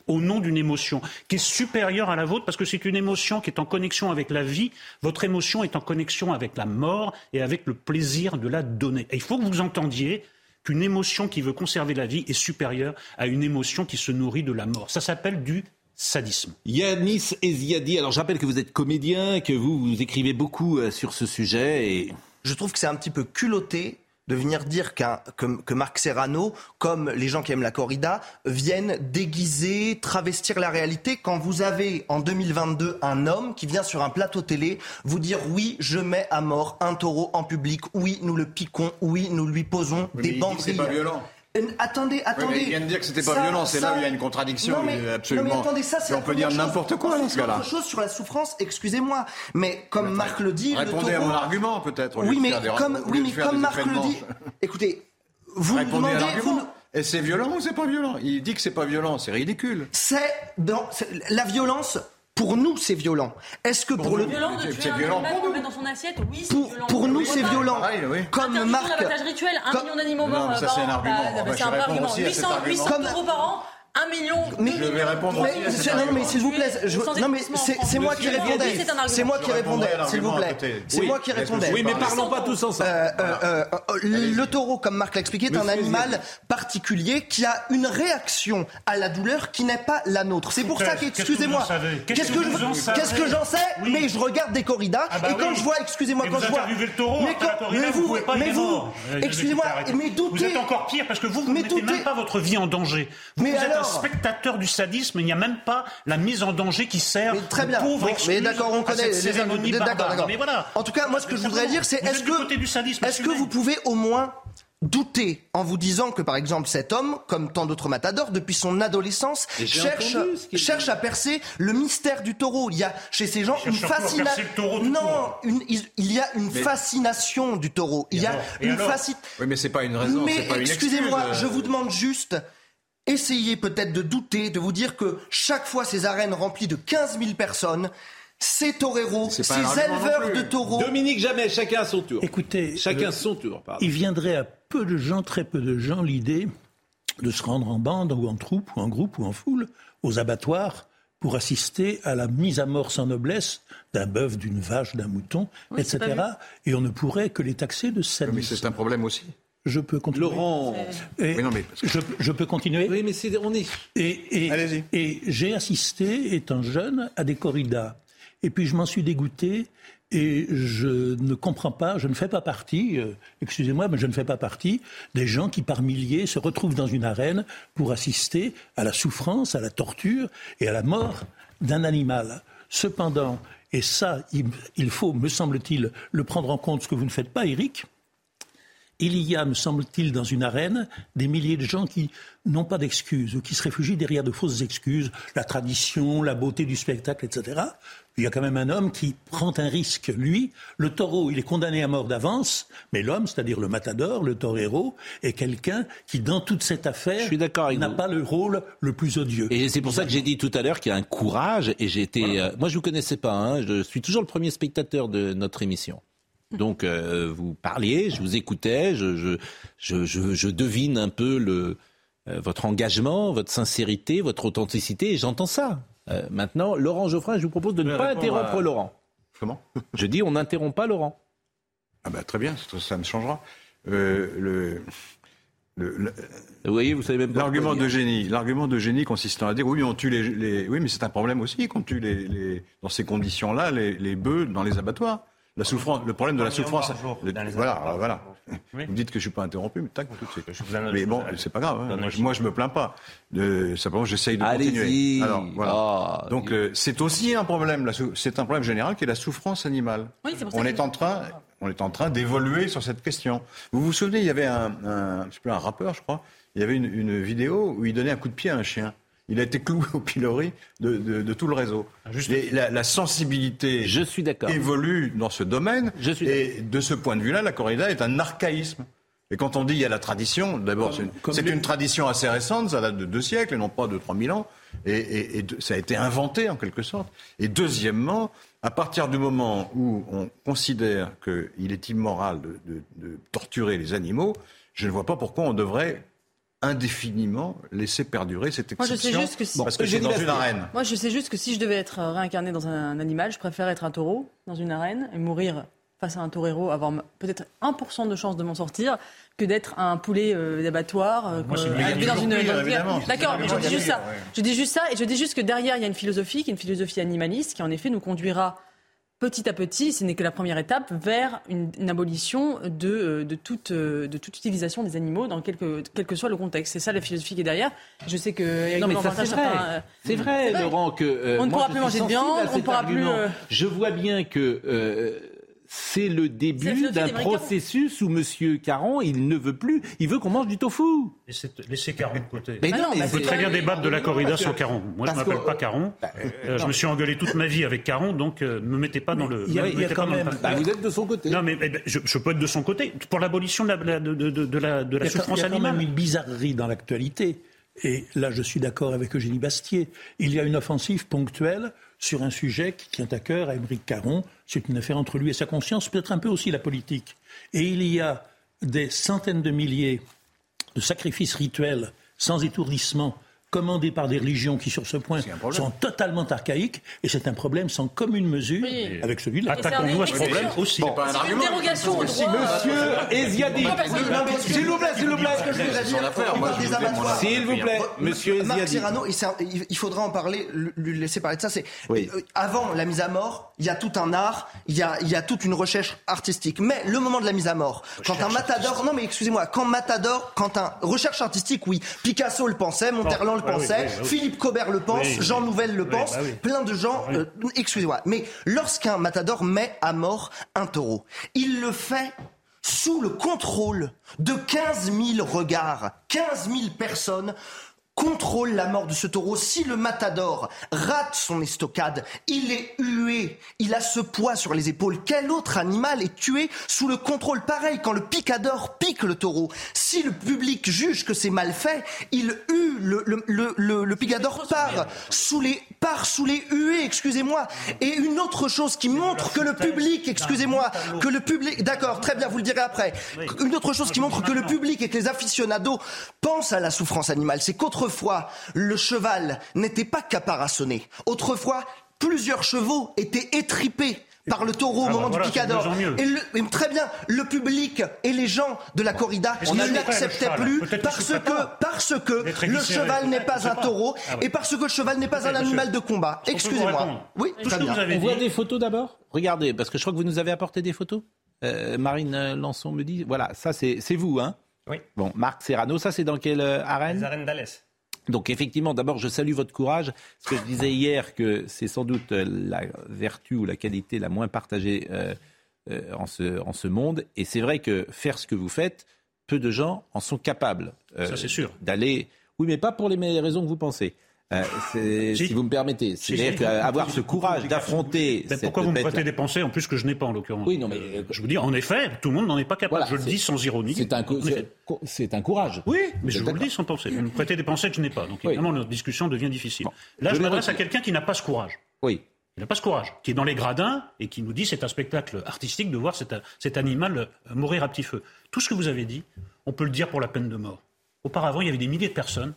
Au nom d'une émotion qui est supérieure à la vôtre parce que c'est une émotion qui est en connexion avec la vie. Votre émotion est en connexion avec la mort et avec le plaisir de la donner. Et il faut que vous entendiez qu'une émotion qui veut conserver la vie est supérieure à une émotion qui se nourrit de la mort. Ça s'appelle du sadisme. Yanis Eziadi, alors je rappelle que vous êtes comédien, que vous, vous écrivez beaucoup euh, sur ce sujet. Et... Je trouve que c'est un petit peu culotté de venir dire que, Marc Serrano, comme les gens qui aiment la corrida, viennent déguiser, travestir la réalité quand vous avez en 2022 un homme qui vient sur un plateau télé vous dire oui, je mets à mort un taureau en public, oui, nous le piquons, oui, nous lui posons des bandes. C'est pas violent. Euh, attendez, attendez. il vient de dire que c'était pas violent, c'est là où il y a une contradiction absolument. Non mais attendez, ça c'est On peut dire n'importe quoi dans ce cas-là. autre chose sur la souffrance, excusez-moi, mais comme Marc le dit, répondez à mon argument peut-être. Oui, mais comme oui, mais comme Marc le dit, écoutez, vous répondez demandez. Et c'est violent ou c'est pas violent? Il dit que c'est pas violent, c'est ridicule. C'est dans la violence pour nous, c'est violent. Est-ce que pour, le c'est violent pour nous dans son assiette Oui, c'est violent. Pour nous, c'est violent. Comme Marc. rituel, un million d'animaux morts par an. C'est un argument. C'est un argument. 800 euros par an. Un million. Mais, je vais répondre. Mais, non, mais s'il vous plaît, je, non mais c'est moi qui répondais. C'est moi qui répondais, s'il vous plaît. C'est moi qui répondais. Oui, mais parlons pas tous ensemble. Euh, euh, euh, le taureau, comme Marc l'a expliqué, est un animal particulier qui a une réaction à la douleur qui n'est pas la nôtre. C'est pour ça qu'excusez-moi. Qu'est-ce que qu'est-ce que j'en sais? Mais je regarde des corridas ah bah et quand je vois, excusez-moi, quand je vois. Mais vous, mais vous, excusez-moi, mais doutez. Vous êtes encore pire parce que vous, vous mettez même pas votre vie en danger. Un spectateur du sadisme, il n'y a même pas la mise en danger qui sert mais très bien. pauvres Mais d'accord, on connaît les D'accord, d'accord. Mais voilà. En tout cas, moi, ce que je voudrais dire, c'est est-ce que, est-ce que vous pouvez au moins douter en vous disant que, par exemple, cet homme, comme tant d'autres matadors, depuis son adolescence, cherche, cherche à percer le mystère du taureau. Il y a chez ces gens une fascination. Non, une, il y a une fascination du taureau. Il y a une fascination. Oui, mais c'est pas une raison. Mais excusez-moi, je vous demande juste essayez peut-être de douter, de vous dire que chaque fois ces arènes remplies de 15 000 personnes, ces toreros, ces éleveurs de taureaux. Dominique Jamais, chacun à son tour. Écoutez, chacun son tour. Il viendrait à peu de gens, très peu de gens, l'idée de se rendre en bande ou en troupe ou en groupe ou en foule aux abattoirs pour assister à la mise à mort sans noblesse d'un bœuf, d'une vache, d'un mouton, etc. Et on ne pourrait que les taxer de sadisme. Mais c'est un problème aussi. Je peux continuer. Laurent. je, peux continuer. Oui, mais c'est, on est. Et, et, et j'ai assisté, étant jeune, à des corridas. Et puis je m'en suis dégoûté et je ne comprends pas, je ne fais pas partie, euh, excusez-moi, mais je ne fais pas partie des gens qui par milliers se retrouvent dans une arène pour assister à la souffrance, à la torture et à la mort d'un animal. Cependant, et ça, il, il faut, me semble-t-il, le prendre en compte, ce que vous ne faites pas, Eric, il y a, me semble-t-il, dans une arène, des milliers de gens qui n'ont pas d'excuses ou qui se réfugient derrière de fausses excuses, la tradition, la beauté du spectacle, etc. Il y a quand même un homme qui prend un risque. Lui, le taureau, il est condamné à mort d'avance, mais l'homme, c'est-à-dire le matador, le torero, est quelqu'un qui, dans toute cette affaire, n'a pas le rôle le plus odieux. Et c'est pour ça que j'ai dit tout à l'heure qu'il y a un courage, et j'ai été... Euh, moi, je vous connaissais pas, hein, je suis toujours le premier spectateur de notre émission. Donc euh, vous parliez, je vous écoutais, je, je, je, je devine un peu le, euh, votre engagement, votre sincérité, votre authenticité, et j'entends ça. Euh, maintenant, Laurent Geoffrin, je vous propose de ne pas interrompre Laurent. Comment? Je dis, on n'interrompt pas Laurent. Ah ben très bien, ça me changera. le, le, vous voyez, vous savez même pas. L'argument de génie, l'argument de génie consistant à dire oui, on tue les, oui, mais c'est un problème aussi qu'on tue les, les, dans ces conditions-là les, les bœufs dans les abattoirs. La souffrance, le problème de la souffrance. voilà, voilà. Vous me dites que je suis pas interrompu, mais tac, tout de suite. Mais bon, c'est pas grave. Hein. Moi, je me plains pas. De, simplement, j'essaye de continuer. Alors, voilà. Ah, Donc, euh, c'est aussi un problème. C'est un problème général qui est la souffrance animale. on est en train, on est en train d'évoluer sur cette question. Vous vous souvenez, il y avait un, un, un rappeur, je crois. Il y avait une, une vidéo où il donnait un coup de pied à un chien il a été cloué au pilori de, tout le réseau. Ah, la, sensibilité je suis évolue dans ce domaine. et de ce point de vue-là, la corrida est un archaïsme. Et quand on dit il y a la tradition, d'abord, c'est une, tradition assez récente, ça date de deux siècles et non pas de 3000 ans. Et, ça a été inventé en quelque sorte. Et deuxièmement, à partir du moment où on considère qu'il est immoral de torturer les animaux, je ne vois pas pourquoi on devrait indéfiniment laisser perdurer cette exception. Moi, je sais juste que si... parce que c'est dans une arène. Moi, je sais juste que si je devais être réincarné dans un animal, je préfère être un taureau dans une arène et mourir face à un torero, avoir peut-être 1% de chance de m'en sortir, que d'être un poulet euh, d'abattoir. Euh, Moi, dans une. D'accord, mais je dis juste ça. Je dis juste ça, et je dis juste que derrière, il y a une philosophie, qui est une philosophie animaliste, qui en effet nous conduira petit à petit, ce n'est que la première étape, vers une, abolition de, euh, de, toute, euh, de toute utilisation des animaux, dans quel que, quel que soit le contexte. C'est ça la philosophie qui est derrière. Je sais que... Non, mais ça, c'est vrai. Euh, c'est vrai, Laurent, que... on ne pourra plus manger de viande, on ne pourra plus... Je vois bien que c'est le début d'un processus où M. Caron, il ne veut plus, il veut qu'on mange du tofu. Laissez Caron de côté. Mais non, on peut très bien débattre de la corrida sans Caron. Moi, je ne m'appelle pas Caron. Bah, euh, je me suis engueulé toute ma vie avec Caron, donc euh, ne me mettez pas dans le. Il y a, quand même. Bah, vous êtes de son côté. Non, mais eh ben, je, peux être de son côté pour l'abolition de la, de, de, de, la, de la souffrance animale. Il y a quand même une bizarrerie dans l'actualité. Et là, je suis d'accord avec Eugénie Bastier. Il y a une offensive ponctuelle sur un sujet qui tient à cœur à Émeric Caron. C'est une affaire entre lui et sa conscience, peut-être un peu aussi la politique. Et il y a des centaines de milliers de sacrifices rituels sans étourdissement commandés par des religions qui, sur ce point, sont totalement archaïques, et c'est un problème sans commune mesure avec celui de Attaquons-nous à ce problème aussi. Bon, pas un dérogation au droit. Monsieur Eziadi, s'il vous plaît, s'il vous plaît. S'il vous plaît, monsieur Eziadi. Marc Serrano, il faudra en parler, lui laisser parler de ça. C'est euh, avant la mise à mort, il y a tout un art, il y a, il y a toute une recherche artistique. Mais le moment de la mise à mort, quand un matador, non mais excusez-moi, quand matador, quand un recherche artistique, oui, Picasso le pensait, Monterland le pensait, Philippe Cobert le pense, Jean Nouvel le pense, bah plein de gens, euh, excusez-moi. Mais lorsqu'un matador met à mort un taureau, il le fait sous le contrôle de 15 000 regards, 15 000 personnes contrôle la mort de ce taureau. Si le matador rate son estocade, il est hué, il a ce poids sur les épaules. Quel autre animal est tué sous le contrôle? Pareil quand le picador pique le taureau Si le public juge que c'est mal fait, il hue, le, le, le, le picador part sous les, part sous les huées, excusez-moi. Et une autre chose qui montre que le public, excusez-moi, que le public, d'accord, très bien, vous le direz après. Une autre chose qui montre que le public et que les aficionados pensent à la souffrance animale, c'est qu'autre Autrefois, le cheval n'était pas caparaçonné. Autrefois, plusieurs chevaux étaient étripés par le taureau au ah moment bah du picador. Et, très bien, le public et les gens de la corrida ne l'acceptaient plus parce que, parce que le cheval n'est pas un taureau ah et parce que le cheval n'est pas un animal de combat. Excusez-moi. Oui, très bien. On voit des photos d'abord Regardez, parce que je crois que vous nous avez apporté des photos. Euh, Marine Lançon me dit, voilà, ça c'est vous, hein Oui. Bon, Marc Serrano, ça c'est dans quelle euh, arène? Les arènes d'Alès. Donc effectivement, d'abord, je salue votre courage. Ce que je disais hier, que c'est sans doute la vertu ou la qualité la moins partagée euh, euh, en, ce, en ce monde. Et c'est vrai que faire ce que vous faites, peu de gens en sont capables. Euh, Ça, c'est sûr. D'aller. Oui, mais pas pour les raisons que vous pensez. Euh, si vous me permettez. C'est-à-dire qu'avoir ce courage d'affronter. Pourquoi vous me prêtez des pensées en plus que je n'ai pas en l'occurrence Oui, non, mais. Euh, je vous dis, en effet, tout le monde n'en est pas capable. je le dis sans ironie. C'est un, c'est un courage. Oui, mais je vous le dis sans penser. Vous me prêtez des pensées que je n'ai pas. Donc évidemment, notre discussion devient difficile. Là, je, m'adresse à quelqu'un qui n'a pas ce courage. Oui. Il n'a pas ce courage, qui est dans les gradins et qui nous dit c'est un spectacle artistique de voir cet, cet animal euh, mourir à petit feu. Tout ce que vous avez dit, on peut le dire pour la peine de mort. Auparavant, il y avait des milliers de personnes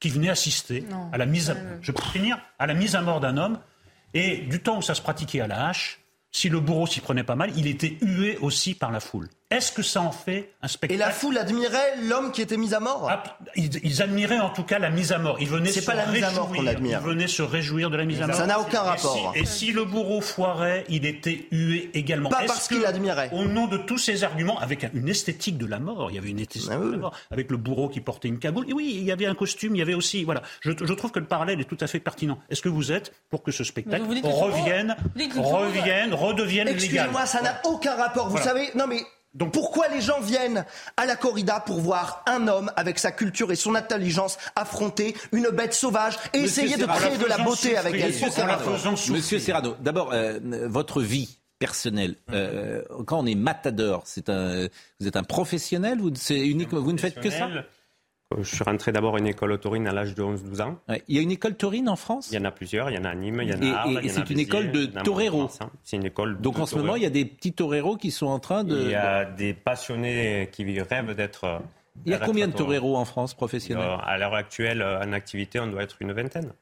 qui venait assister à la mise à, je peux finir, à la mise à mort d'un homme. Et du temps où ça se pratiquait à la hache, si le bourreau s'y prenait pas mal, il était hué aussi par la foule. Est-ce que ça en fait un spectacle Et la foule admirait l'homme qui était mis à mort ah, ils, admiraient en tout cas la mise à mort. Ils venaient C'est pas la mise à mort qu'on admire. Ils venaient se réjouir de la mise à mort. Ça n'a aucun rapport. Et si, le bourreau foirait, il était hué également. Pas parce qu'il admirait. Au nom de tous ces arguments, avec une esthétique de la mort, il y avait une esthétique ah de la mort, avec le bourreau qui portait une cagoule. Et oui, il y avait un costume, il y avait aussi. Voilà. Je, trouve que le parallèle est tout à fait pertinent. Est-ce que vous êtes pour que ce spectacle revienne, revienne, redevienne légal Excusez-moi, ça n'a aucun rapport. Vous savez, non mais donc pourquoi les gens viennent à la corrida pour voir un homme avec sa culture et son intelligence affronter une bête sauvage et essayer de créer de la beauté avec elle? Monsieur Serrano, d'abord, euh, votre vie personnelle, euh, quand on est matador, c'est un, vous êtes un professionnel, vous, unique, vous ne faites que ça? Je suis rentré d'abord à une école au taurine à l'âge de 11-12 ans. il y a une école taurine en France? Il y en a plusieurs. Il y en a à Nîmes, il y en a à Arles, Et, c'est une école de toreros C'est une école Donc en ce moment, il y a des petits toreros qui sont en train de... Il y a des passionnés qui rêvent d'être Il y a combien de toreros en France professionnels? À l'heure actuelle, en activité, on doit être une vingtaine.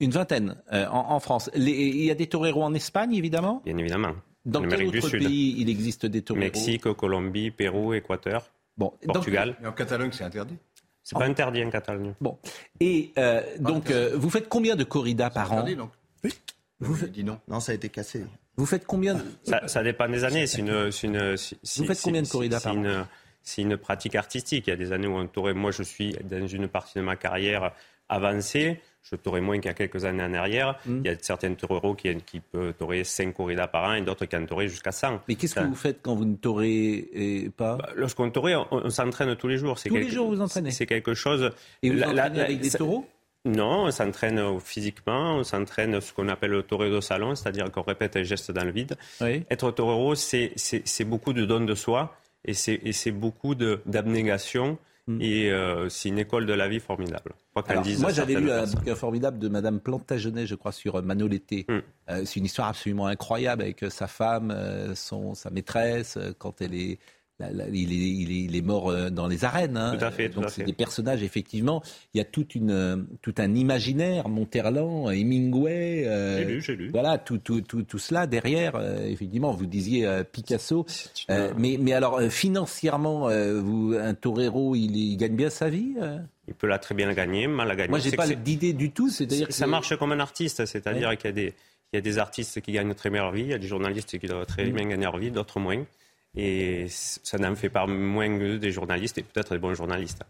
Une vingtaine en, France. il y a des toreros en Espagne, évidemment? Bien évidemment. Dans quel autre pays il existe des toreros Mexique, Colombie, Pérou, Équateur, bon, Portugal. en Catalogne, c'est interdit? C'est pas interdit en Catalogne. Bon. Et euh, donc, euh, vous faites combien de corridas par interdit, an donc. Oui. Vous faites... dit non. Non, ça a été cassé. Vous faites combien de... ça, ça, dépend des années. C'est une, une, vous faites combien de corridas par an C'est une pratique artistique. Il y a des années où on tourne. Moi, je suis dans une partie de ma carrière avancée je t'aurais moins qu'il y a quelques années en arrière. Hmm. Il y a certains toreros qui, qui peuvent torer 5 corridas par an et d'autres qui en tourent jusqu'à 100. Mais qu'est-ce que vous faites quand vous ne torez pas bah, Lorsqu'on toure, on, s'entraîne tous les jours. Tous les jours, vous entraînez C'est quelque chose... Et vous la, avec des taureaux non, on s'entraîne physiquement, on s'entraîne ce qu'on appelle le torero de salon, c'est-à-dire qu'on répète un geste dans le vide. Être torero, c'est beaucoup de don de soi et c'est beaucoup d'abnégation. Et euh, c'est une école de la vie formidable. moi, j'avais lu un bouquin formidable de Madame Plantagenet, je crois, sur euh, Manolété. Mm. Euh, c'est une histoire absolument incroyable avec sa femme, son, sa maîtresse, quand elle est il, est, mort euh, dans les arènes. Hein. Tout à fait. Donc c'est des personnages, effectivement. Il y a toute une, euh, tout un imaginaire, Monterland, Hemingway. Euh, j'ai lu, j'ai lu. Voilà, tout, tout, tout, tout cela derrière. effectivement, vous disiez Picasso. mais, mais alors, financièrement, vous, un torero, il, il, gagne bien sa vie Il peut la très bien gagner, mal la gagner. Moi, j'ai pas d'idée du tout. C'est-à-dire que ça marche comme un artiste, c'est-à-dire qu'il y a des il y a des artistes qui gagnent très bien leur vie, il y a des journalistes qui doivent très mm. bien gagner leur vie, d'autres moins. Et ça n'en fait pas moins que des journalistes et peut-être des bons journalistes.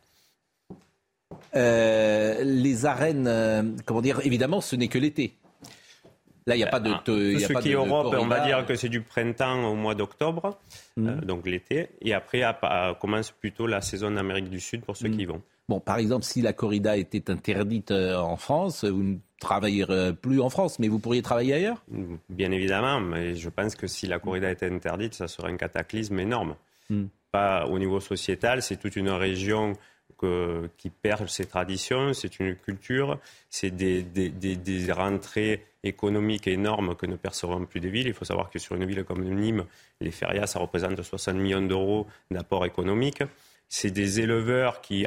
Euh, les arènes, euh, comment dire, évidemment, ce n'est que l'été. Là, il n'y a pas de. ce qui est Europe, on va dire que c'est du printemps au mois d'octobre, mhm. euh, donc l'été. Et après, commence plutôt la saison d'Amérique du Sud pour ceux mhm. qui vont. Bon, par exemple, si la corrida était interdite en France, vous ne travaillerez plus en France, mais vous pourriez travailler ailleurs? Bien évidemment, mais je pense que si la corrida était interdite, ça serait un cataclysme énorme. Hmm. Pas au niveau sociétal, c'est toute une région qui perd ses traditions, c'est une culture, c'est des, des, rentrées économiques énormes que ne percevront plus des villes. Il faut savoir que sur une ville comme Nîmes, les férias, ça représente 60 millions d'euros d'apport économique. C'est des éleveurs qui,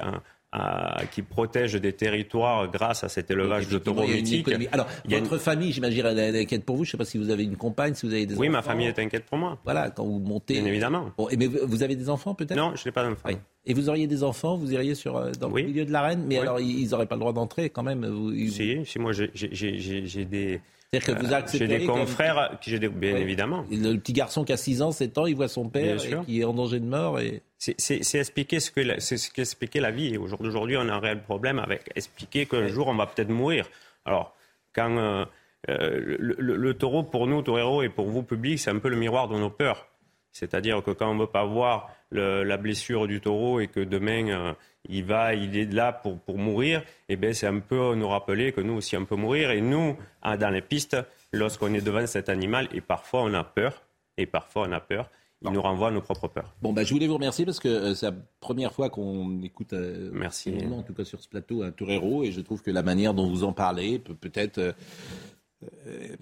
qui protège des territoires grâce à cet élevage de taureaux mythiques. Alors, votre famille, j'imagine, elle est inquiète pour vous. Je ne sais pas si vous avez une compagne, si vous avez des oui, enfants. ma famille est inquiète pour moi. Voilà, quand vous montez. Bien évidemment. Bon, mais vous avez des enfants peut-être? Non, je n'ai pas d'enfants. Et vous auriez des enfants, vous iriez sur, euh, dans le milieu de l'arène, mais alors ils n'auraient pas le droit d'entrer quand même Si, si, moi j'ai des que vous euh, J'ai des confrères, qui, des, bien évidemment. Le petit garçon qui a 6 ans, 7 ans, il voit son père et qui est en danger de mort. Et... C'est expliquer ce que c'est ce qu'expliquait la vie. Aujourd'hui, on a un réel problème avec expliquer qu'un jour on va peut-être mourir. Alors, quand euh, euh, le, taureau pour nous, torero, et pour vous public, c'est un peu le miroir de nos peurs. C'est-à-dire que quand on ne veut pas voir la blessure du taureau et que demain il va, il est là pour, pour mourir, et eh bien c'est un peu nous rappeler que nous aussi on peut mourir. Et nous, dans les pistes, lorsqu'on est devant cet animal, et parfois on a peur, et parfois on a peur, il nous renvoie à nos propres peurs. Bon, bah, je voulais vous remercier parce que euh, c'est la première fois qu'on écoute, euh, Merci. en tout cas sur ce plateau, un torero, et je trouve que la manière dont vous en parlez peut peut-être euh,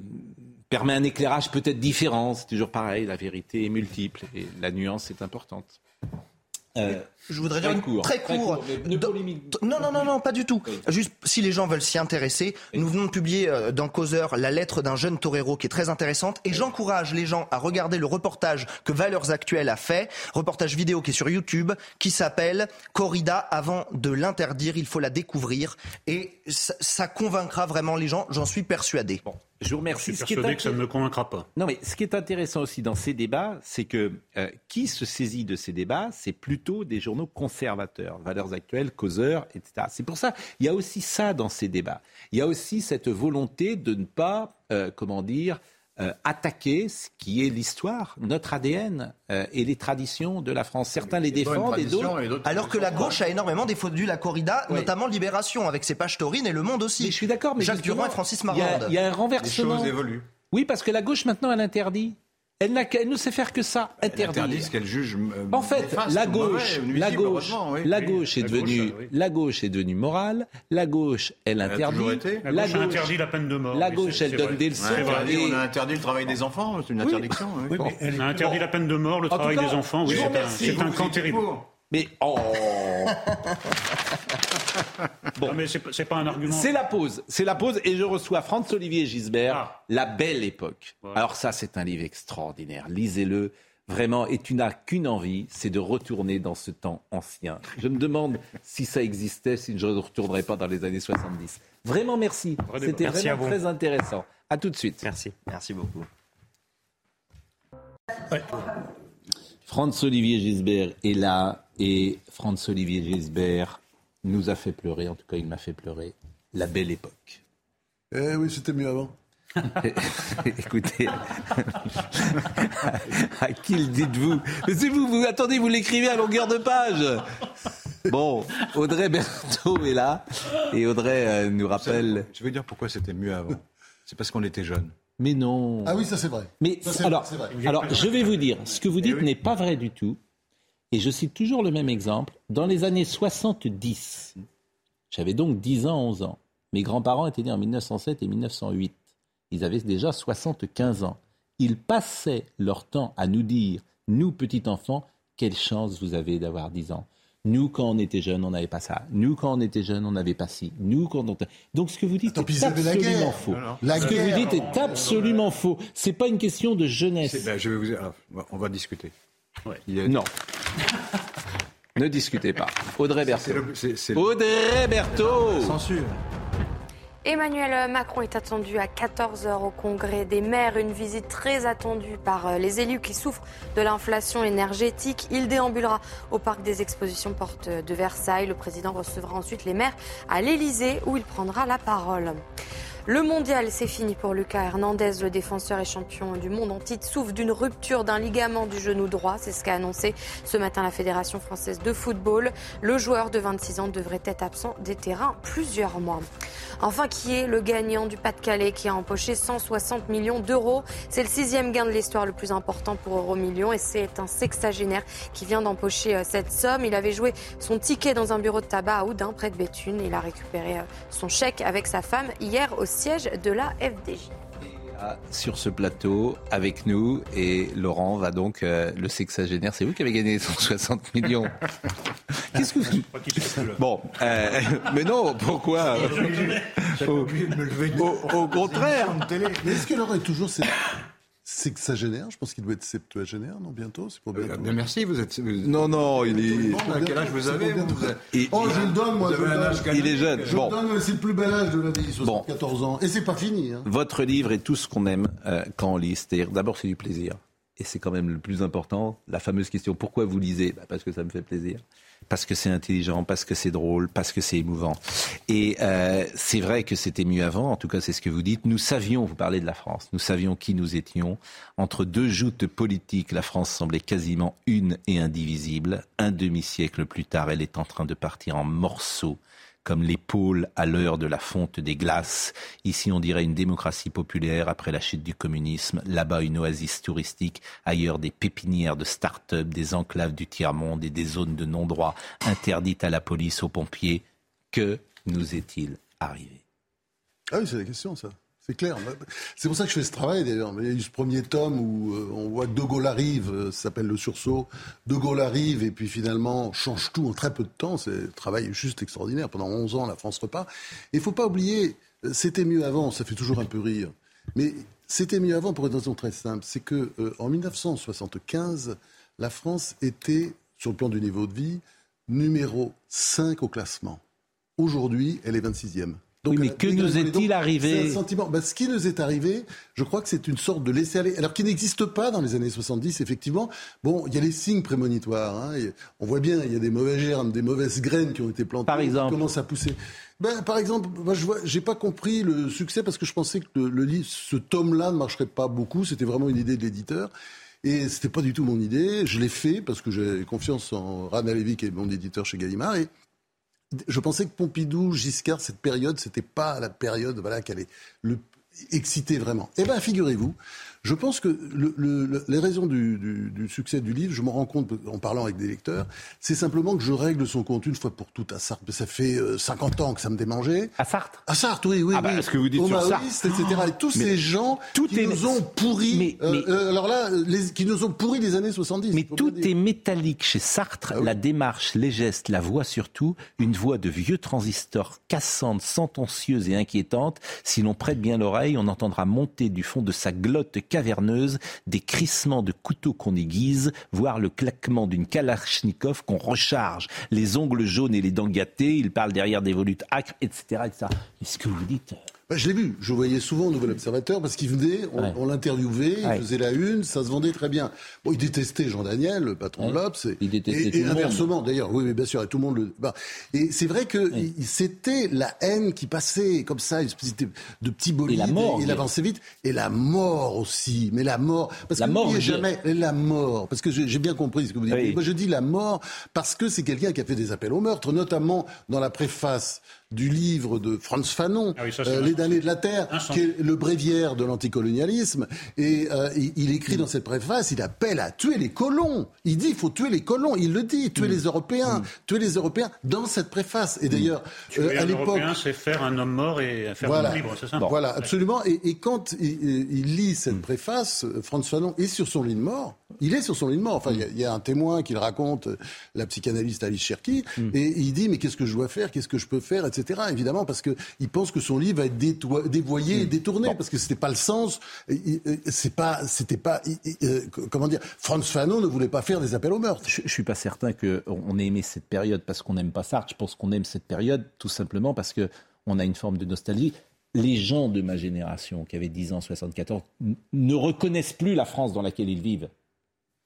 permet un éclairage peut-être différent. C'est toujours pareil, la vérité est multiple et la nuance est importante. Euh, je voudrais dire très court. non, non, non, non, pas du tout. Juste, si les gens veulent s'y intéresser, nous venons de publier euh, dans Causeur la lettre d'un jeune torero qui est très intéressante et j'encourage les gens à regarder le reportage que Valeurs Actuelles a fait, reportage vidéo qui est sur YouTube, qui s'appelle Corrida avant de l'interdire, il faut la découvrir et ça, convaincra vraiment les gens, j'en suis persuadé. Bon. Je vous remercie. Je suis persuadé que ça ne me convaincra pas. Non, mais ce qui est intéressant aussi dans ces débats, c'est que euh, qui se saisit de ces débats, c'est plutôt des journaux conservateurs, Valeurs Actuelles, Causeurs, etc. C'est pour ça, il y a aussi ça dans ces débats. Il y a aussi cette volonté de ne pas, euh, comment dire, euh, attaquer ce qui est l'histoire, notre ADN euh, et les traditions de la France. Certains les défendent et d'autres. Alors que la gauche a énormément défendu la corrida, notamment Libération, avec ses pages taurines et Le Monde aussi. Mais je suis d'accord, mais Jacques Durand et Francis Marmande. Il y, a un renversement. Les choses évoluent. Oui, parce que la gauche maintenant elle interdit. Elle, ne sait faire que ça, interdire. ce qu'elle juge. Euh, en fait, la gauche, la gauche, la gauche est devenue, la gauche est devenue morale. La gauche, elle interdit. La gauche, interdit la peine de mort. La gauche, elle donne des leçons. On a interdit le travail des enfants, c'est une interdiction. On a interdit la peine de mort, le travail des enfants. Oui, c'est un camp terrible. Mais oh Bon, non mais c'est pas un argument. C'est la pause, c'est la pause, et je reçois Franz Olivier Gisbert, ah. La Belle Époque. Alors ça, c'est un livre extraordinaire. Lisez-le. Vraiment, et tu n'as qu'une envie, c'est de retourner dans ce temps ancien. Je me demande si ça existait, si je ne retournerais pas dans les années 70. Vraiment, merci. C'était vraiment très intéressant. À tout de suite. Merci. Merci beaucoup. Franz Olivier Gisbert est là et Franz Olivier Gisbert nous a fait pleurer, en tout cas il m'a fait pleurer, la belle époque. Eh oui, c'était mieux avant. Écoutez, à qui le dites-vous? Mais c'est vous, vous attendez, vous l'écrivez à longueur de page. Bon, Audrey Berthaud est là et Audrey euh, nous rappelle. Je veux dire pourquoi c'était mieux avant. C'est parce qu'on était jeunes. Mais non. Ah oui, ça c'est vrai. Mais alors, alors, je vais vous dire, ce que vous dites eh n'est pas vrai du tout. Et je cite toujours le même exemple. Dans les années 70, j'avais donc 10 ans, 11 ans. Mes grands-parents étaient nés en 1907 et 1908. Ils avaient déjà 75 ans. Ils passaient leur temps à nous dire, nous petits enfants, quelle chance vous avez d'avoir 10 ans. Nous, quand on était jeunes, on n'avait pas ça. Nous, quand on était jeunes, on n'avait pas ci. Nous, quand on... Donc, ce que vous dites est absolument faux. ce que vous dites est absolument faux. C'est pas une question de jeunesse. Ben, je vais vous... on va discuter. Non. ne discutez pas. Audrey Berthaud. Audrey Berthaud. Censure. Emmanuel Macron est attendu à 14h au Congrès des maires, une visite très attendue par euh, les élus qui souffrent de l'inflation énergétique. Il déambulera au parc des expositions porte de Versailles. Le président recevra ensuite les maires à l'Elysée où il prendra la parole. Le mondial, c'est fini pour Lucas Hernandez. Le défenseur et champion du monde en titre souffre d'une rupture d'un ligament du genou droit. C'est ce qu'a annoncé ce matin la Fédération française de football. Le joueur de 26 ans devrait être absent des terrains plusieurs mois. Enfin, qui est le gagnant du Pas-de-Calais qui a empoché 160 millions d'euros? C'est le sixième gain de l'histoire le plus important pour Euromillions et c'est un sexagénaire qui vient d'empocher euh, cette somme. Il avait joué son ticket dans un bureau de tabac à Oudin, près de Béthune. Il a récupéré euh, son chèque avec sa femme hier aussi siège de la FDJ sur ce plateau avec nous et Laurent va donc euh, le sexagénaire. C'est vous qui avez gagné 160 millions. Qu'est-ce que vous... Bon, euh, mais non, pourquoi au, au, contraire. Mais est-ce que Laurent est toujours c'est que ça génère. Je pense qu'il doit être septuagénaire, non Bientôt, c'est pour bientôt. merci, vous êtes. Non, non, il est. quel âge vous avez Oh, je le donne, moi. il est jeune. Je bon. donne, c'est le plus bel âge de la vie, 74 ans. Et c'est pas fini. Hein. Votre livre est tout ce qu'on aime euh, quand on lit. C'est-à-dire, d'abord, c'est du plaisir. Et c'est quand même le plus important. La fameuse question pourquoi vous lisez? Bah, Parce que ça me fait plaisir parce que c'est intelligent, parce que c'est drôle, parce que c'est émouvant. Et euh, c'est vrai que c'était mieux avant, en tout cas c'est ce que vous dites. Nous savions, vous parlez de la France, nous savions qui nous étions. Entre deux joutes politiques, la France semblait quasiment une et indivisible. Un demi-siècle plus tard, elle est en train de partir en morceaux comme l'épaule à l'heure de la fonte des glaces. Ici, on dirait une démocratie populaire après la chute du communisme. Là-bas, une oasis touristique. Ailleurs, des pépinières de start-up, des enclaves du tiers-monde et des zones de non-droit interdites à la police, aux pompiers. Que nous est-il arrivé? Ah oui, c'est la question, ça. C'est clair. C'est pour ça que je fais ce travail d'ailleurs. Il y a eu ce premier tome où euh, on voit que De Gaulle arrive, euh, ça s'appelle Le Sursaut. De Gaulle arrive et puis finalement change tout en très peu de temps. C'est un travail juste extraordinaire. Pendant 11 ans, la France repart. Et il faut pas oublier, euh, c'était mieux avant, ça fait toujours un peu rire. Mais c'était mieux avant pour une raison très simple. C'est que en 1975, la France était, sur le plan du niveau de vie, numéro 5 au classement. Aujourd'hui, elle est 26e oui, mais que nous est-il arrivé sentiment. Bah, ce qui nous est arrivé, je crois que c'est une sorte de laisser-aller, alors qui n'existe pas dans les années 70, effectivement. Bon, il y a les signes prémonitoires. Hein, on voit bien, il y a des mauvais germes, des mauvaises graines qui ont été plantées. Par exemple. Qui commencent à pousser. Ben, par exemple, moi, je j'ai pas compris le succès parce que je pensais que le, le ce tome-là ne marcherait pas beaucoup. C'était vraiment une idée de l'éditeur. Et c'était pas du tout mon idée. Je l'ai fait parce que j'ai confiance en Rana Levy, qui est mon éditeur chez Gallimard. Et je pensais que Pompidou, Giscard, cette période, c'était pas la période, voilà, qu'elle est. Le, excité vraiment. Eh bien, figurez-vous je pense que le, les raisons du, du, du, succès du livre, je me rends compte en parlant avec des lecteurs, c'est simplement que je règle son compte une fois pour toutes à Sartre. Ça fait 50 euh, ans que ça me démangeait. À Sartre? À Sartre, oui, oui. Ah bah, oui. ce que vous dites sur Sartre. etc. et tous ces gens tout qui nous ont pourri. Mais, euh, euh, alors là, les, qui nous ont pourri les années 70. Mais tout est métallique chez Sartre. Ah la démarche, les gestes, la voix surtout, une voix de vieux transistor cassante, sentencieuse et inquiétante. Si l'on prête bien l'oreille, on entendra monter du fond de sa glotte caverneuse, des crissements de couteaux qu'on aiguise, voire le claquement d'une kalachnikov qu'on recharge, les ongles jaunes et les dents gâtées, il parle derrière des volutes acres, etc. etc. Est-ce que vous dites bah, je l'ai vu. Je voyais souvent au Nouvel Observateur parce qu'il venait, on, l'interviewait, il faisait la une, ça se vendait très bien. Bon, il détestait Jean Daniel, le patron de l'Obs. Il détestait et, et inversement, d'ailleurs, oui, mais bien sûr, et tout le monde le. Bah, et c'est vrai que c'était la haine qui passait comme ça, une espèce de petit bolide. Et la mort. Et il avançait vite. Et la mort aussi. Mais la mort. Parce la que mort. jamais la mort. Parce que j'ai bien compris ce que vous dites. Moi, je dis la mort parce que c'est quelqu'un qui a fait des appels au meurtre, notamment dans la préface du livre de Franz Fanon, ah euh, Les damnés de la Terre, qui est le bréviaire de l'anticolonialisme. Et euh, il, écrit dans cette préface, il appelle à tuer les colons. Il dit, il faut tuer les colons. Il le dit, tuer mm. les Européens, mm. tuer les Européens dans cette préface. Et d'ailleurs, euh, à l'époque, c'est faire un homme mort et faire voilà, un libre, c'est ça Voilà, absolument. Et, quand il, lit cette mm. préface, Franz Fanon est sur son lit de mort. Il est sur son lit de mort. Enfin, il y, a un témoin qui le raconte, la psychanalyste Alice Cherki, et il dit, mais qu'est-ce que je dois faire, qu'est-ce que je peux faire, etc évidemment, parce qu'il pense que son livre va être dévoyé et mm. détourné, parce que c'était pas le sens. C'est pas, c'était pas, euh, comment dire, Franz Fanon ne voulait pas faire des appels au meurtre. Je, ne suis pas certain qu'on ait aimé cette période parce qu'on n'aime pas Sartre. Je pense qu'on aime cette période tout simplement parce que on a une forme de nostalgie les gens de ma génération, qui avaient 10 ans, 74, ne reconnaissent plus la France dans laquelle ils vivent.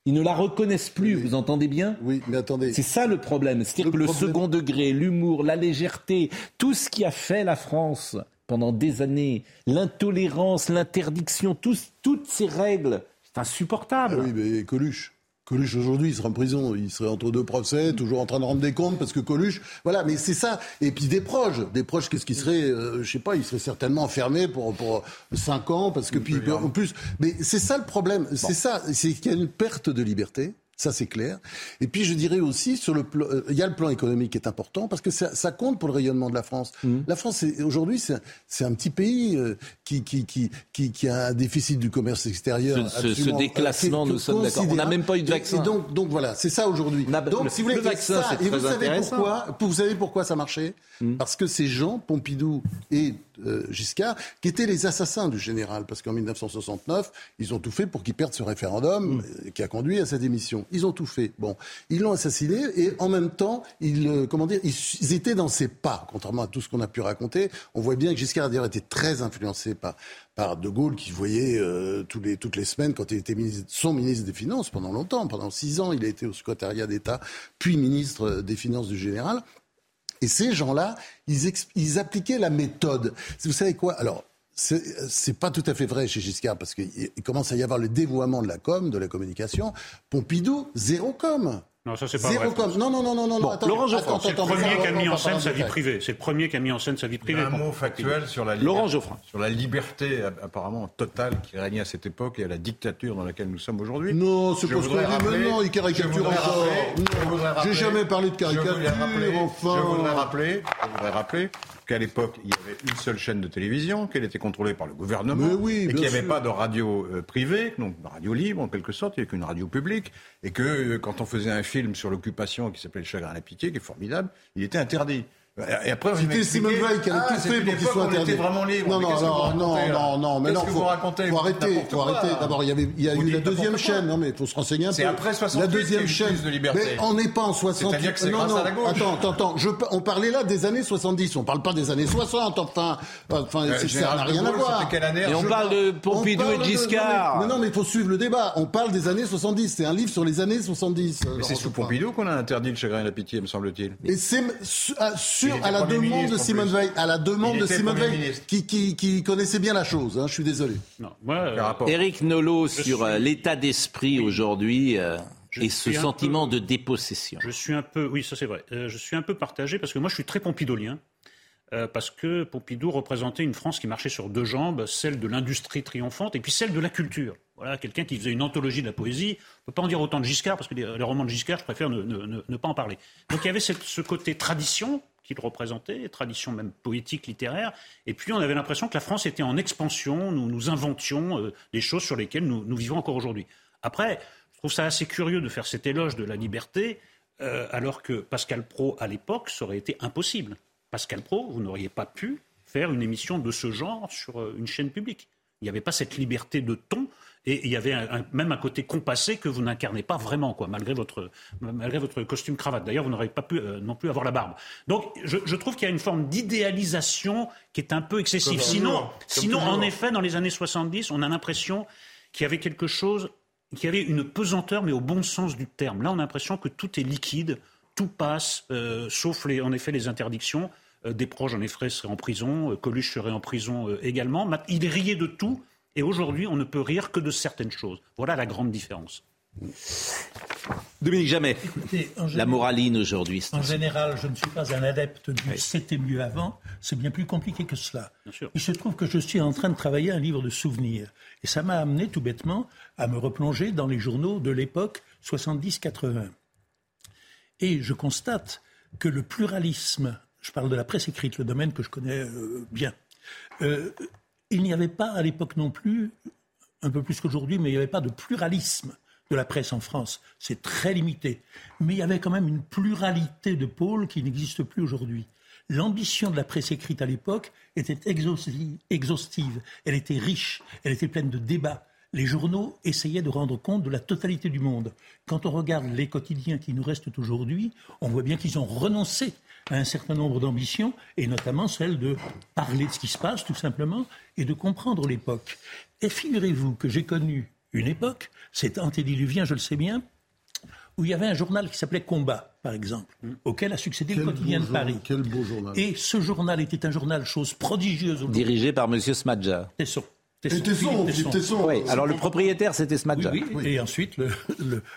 Ils ne la reconnaissent plus, vous entendez bien? Oui, mais attendez. C'est ça le problème. C'est-à-dire que le second degré, l'humour, la légèreté, tout ce qui a fait la France pendant des années, l'intolérance, l'interdiction, toutes ces règles, c'est insupportable. Ah oui, mais Coluche. Coluche aujourd'hui, il serait en prison, il serait entre deux procès, toujours en train de rendre des comptes parce que Coluche, voilà, mais c'est ça. Et puis des proches, des proches, qu'est-ce qui serait, euh, je sais pas, il serait certainement enfermé pour pour cinq ans parce que puis en plus, mais c'est ça le problème, c'est ça, c'est qu'il y a une perte de liberté. Ça, c'est clair. Et puis, je dirais aussi, sur le euh, il y a le plan économique qui est important parce que ça, ça compte pour le rayonnement de la France. Mmh. La France, aujourd'hui, c'est un petit pays euh, qui, qui, qui, qui, a un déficit du commerce extérieur. Ce, ce déclassement, nous sommes d'accord. On n'a même pas eu de vaccin. Et, donc, donc voilà, c'est ça aujourd'hui. Donc, le, si vous voulez, vaccin, ça, et vous savez pourquoi Vous savez pourquoi ça marchait? Mmh. Parce que ces gens, Pompidou et euh, Giscard, qui étaient les assassins du général, parce qu'en 1969, ils ont tout fait pour qu'il perde ce référendum mmh. qui a conduit à sa démission. Ils ont tout fait. Bon, ils l'ont assassiné et en même temps, ils, euh, comment dire, ils, étaient dans ses pas, contrairement à tout ce qu'on a pu raconter. On voit bien que Giscard d'ailleurs était très influencé par, par De Gaulle, qui voyait euh, tous les, toutes les semaines, quand il était ministre, son ministre des Finances pendant longtemps, pendant six ans, il a été au secrétariat d'État, puis ministre des Finances du général. Et ces gens-là, ils, appliquaient la méthode. Vous savez quoi? Alors, c'est pas tout à fait vrai chez Giscard parce qu'il commence à y avoir le dévoiement de la com, de la communication. Pompidou, zéro com. Non, ça c'est pas vrai. Non, non, non, non, non. attends, Laurent Geoffrin, c'est le premier qui a mis en scène sa vie privée. C'est le premier qui a mis en scène sa vie privée. Un mot factuel sur la Laurent Geoffrin. sur la liberté apparemment totale qui régnait à cette époque et à la dictature dans laquelle nous sommes aujourd'hui. Non, c'est pas ce qu'on dit maintenant. Il caricature encore. J'ai jamais parlé de caricature. Enfin. Je voudrais rappeler. Je voudrais rappeler qu'à l'époque, il y avait une seule chaîne de télévision, qu'elle était contrôlée par le gouvernement, et qu'il n'y avait pas de radio euh, privée, donc radio libre en quelque sorte, il n'y avait qu'une radio publique, et que euh, quand on faisait un film sur l'occupation qui s'appelait Le chagrin à la pitié, qui est formidable, il était interdit. Et après, c'était Simone Veil qui a ah, tout fait pour qu'il soit interdit. vraiment libre. Non, non, non, non, non, non, mais non, faut, faut arrêter, faut arrêter. D'abord, il y avait, il y a eu la deuxième chaîne. Non, mais il faut se renseigner un peu. C'est après 68 la deuxième chaîne de liberté. Mais on n'est pas en 60. C'est-à-dire que c'est grâce à la gauche. Attends, attends, attends. Je, on parlait là des années 70. On parle pas des années 60. Enfin, enfin, euh, ça n'a rien à voir. Et on parle de Pompidou et Giscard. Mais non, mais il faut suivre le débat. On parle des années 70. C'est un livre sur les années 70. Mais c'est sous Pompidou qu'on a interdit le chagrin et la pitié, me semble-t-il. Et c'est à la demande de Simone Veil, à la demande de Simone Veil, qui, qui, qui, connaissait bien la chose. Hein, je suis désolé. Non, moi, Eric euh, Nolot sur euh, l'état d'esprit aujourd'hui. Euh, et ce sentiment de dépossession. Je suis un peu, oui, ça c'est vrai. je suis un peu partagé parce que moi je suis très pompidolien. euh, parce que Pompidou représentait une France qui marchait sur deux jambes, celle de l'industrie triomphante et puis celle de la culture. Voilà, quelqu'un qui faisait une anthologie de la poésie. On ne peut pas en dire autant de Giscard, parce que les, romans de Giscard, je préfère ne, pas en parler. Donc il y avait ce côté tradition qu'il représentait, tradition même poétique, littéraire. Et puis on avait l'impression que la France était en expansion, nous, nous inventions euh, des choses sur lesquelles nous, vivons encore aujourd'hui. Après, je trouve ça assez curieux de faire cet éloge de la liberté, euh, alors que Pascal Pro, à l'époque, ça aurait été impossible. Pascal Pro, vous n'auriez pas pu faire une émission de ce genre sur euh, une chaîne publique. Il n'y avait pas cette liberté de ton et il y avait même un côté compassé que vous n'incarnez pas vraiment, quoi, malgré votre, malgré votre costume cravate. D'ailleurs, vous n'aurez pas pu euh, non plus avoir la barbe. Donc, je, trouve qu'il y a une forme d'idéalisation qui est un peu excessive. sinon, sinon en effet, dans les années 70, on a l'impression qu'il y avait quelque chose, qu'il y avait une pesanteur, mais au bon sens du terme. Là, on a l'impression que tout est liquide, tout passe, euh, sauf les, en effet les interdictions. Euh, des proches, en effet, seraient en prison, Coluche serait en prison également. Il riait de tout. Et aujourd'hui, on ne peut rire que de certaines choses. Voilà la grande différence. Dominique Jamais, la moraline aujourd'hui. En général, je ne suis pas un adepte du c'était mieux avant. C'est bien plus compliqué que cela. Il se trouve que je suis en train de travailler un livre de souvenirs. Et ça m'a amené tout bêtement à me replonger dans les journaux de l'époque 70-80. Et je constate que le pluralisme, je parle de la presse écrite, le domaine que je connais euh, bien, euh, il n'y avait pas à l'époque non plus, un peu plus qu'aujourd'hui, mais il n'y avait pas de pluralisme de la presse en France. C'est très limité. Mais il y avait quand même une pluralité de pôles qui n'existe plus aujourd'hui. L'ambition de la presse écrite à l'époque était exhaustive, elle était riche, elle était pleine de débats. Les journaux essayaient de rendre compte de la totalité du monde. Quand on regarde les quotidiens qui nous restent aujourd'hui, on voit bien qu'ils ont renoncé un certain nombre d'ambitions, et notamment celle de parler de ce qui se passe, tout simplement, et de comprendre l'époque. Et figurez-vous que j'ai connu une époque, c'est antédiluvien, je le sais bien, où il y avait un journal qui s'appelait Combat, par exemple, auquel a succédé le quotidien de Paris. Quel beau journal. Et ce journal était un journal, chose prodigieuse. Dirigé par M. Smadja. Tesson. Tesson, Tesson, Oui, alors le propriétaire, c'était Smadja. Oui, oui, Et ensuite,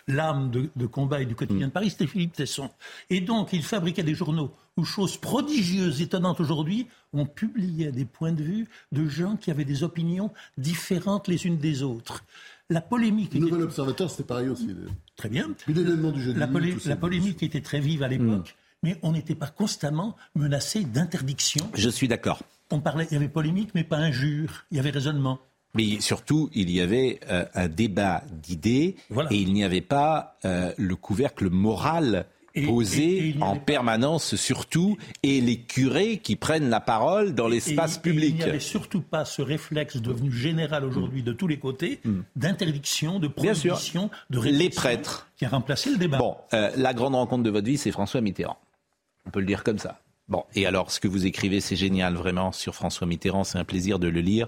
l'âme de, combat et du quotidien de Paris, c'était Philippe Tesson. Et donc, il fabriquait des journaux où, chose prodigieuse, étonnante aujourd'hui, on publiait des points de vue de gens qui avaient des opinions différentes les unes des autres. La polémique. Le Nouvel Observateur, c'était pareil aussi. Très bien. l'événement du jeudi. La, la polémique était très vive à l'époque, hmm. mais on n'était pas constamment menacé d'interdiction. Je suis d'accord. On parlait, il y avait polémique, mais pas injure. Il y avait raisonnement. Mais surtout, il y avait euh, un débat d'idées et il n'y avait pas euh, le couvercle moral posé en permanence surtout et les curés qui prennent la parole dans l'espace public. il n'y avait surtout pas ce réflexe devenu général aujourd'hui de tous les côtés mm. d'interdiction, de prohibition, de les prêtres qui a remplacé le débat. Bon, euh, la grande rencontre de votre vie, c'est François Mitterrand. On peut le dire comme ça. Bon, et alors ce que vous écrivez, c'est génial vraiment sur François Mitterrand, c'est un plaisir de le lire.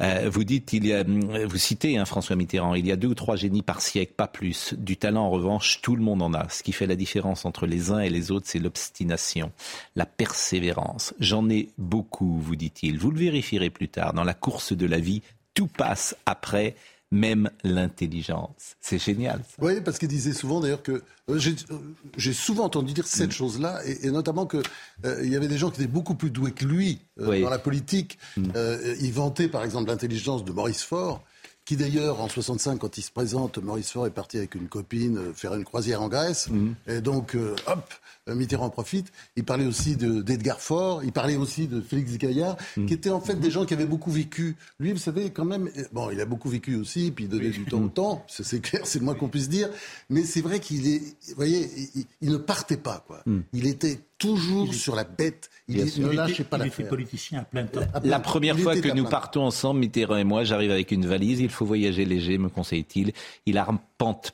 Euh, vous dites, il y a, vous citez hein, François Mitterrand, il y a deux ou trois génies par siècle, pas plus. Du talent, en revanche, tout le monde en a. Ce qui fait la différence entre les uns et les autres, c'est l'obstination, la persévérance. J'en ai beaucoup, vous dit-il. Vous le vérifierez plus tard. Dans la course de la vie, tout passe après même l'intelligence. C'est génial. Oui, parce qu'il disait souvent d'ailleurs que euh, euh, j'ai souvent entendu dire cette mm. chose-là, et, notamment qu'il euh, il y avait des gens qui étaient beaucoup plus doués que lui dans la politique. Mm. il vantait par exemple l'intelligence de Maurice Faure qui d'ailleurs en 65 quand il se présente, Maurice Faure est parti avec une copine faire une croisière en Grèce, mm. et donc hop, euh, Mitterrand profite. Il parlait aussi d'Edgar Faure, il parlait aussi de Félix Gaillard, mm. qui étaient en fait des gens qui avaient beaucoup vécu. Lui, vous savez, quand même, euh, bon, il a beaucoup vécu aussi, puis il donnait du temps au temps, c'est clair, c'est le moins qu'on puisse dire. Mais c'est vrai qu'il est, vous voyez, il, ne partait pas, quoi. Mm. Il était toujours sur la bête. Il, ne lâchait pas la politicien à plein temps. La première fois que nous partons ensemble, Mitterrand et moi, j'arrive avec une valise. Il faut voyager léger, me conseille-t-il. Il arpente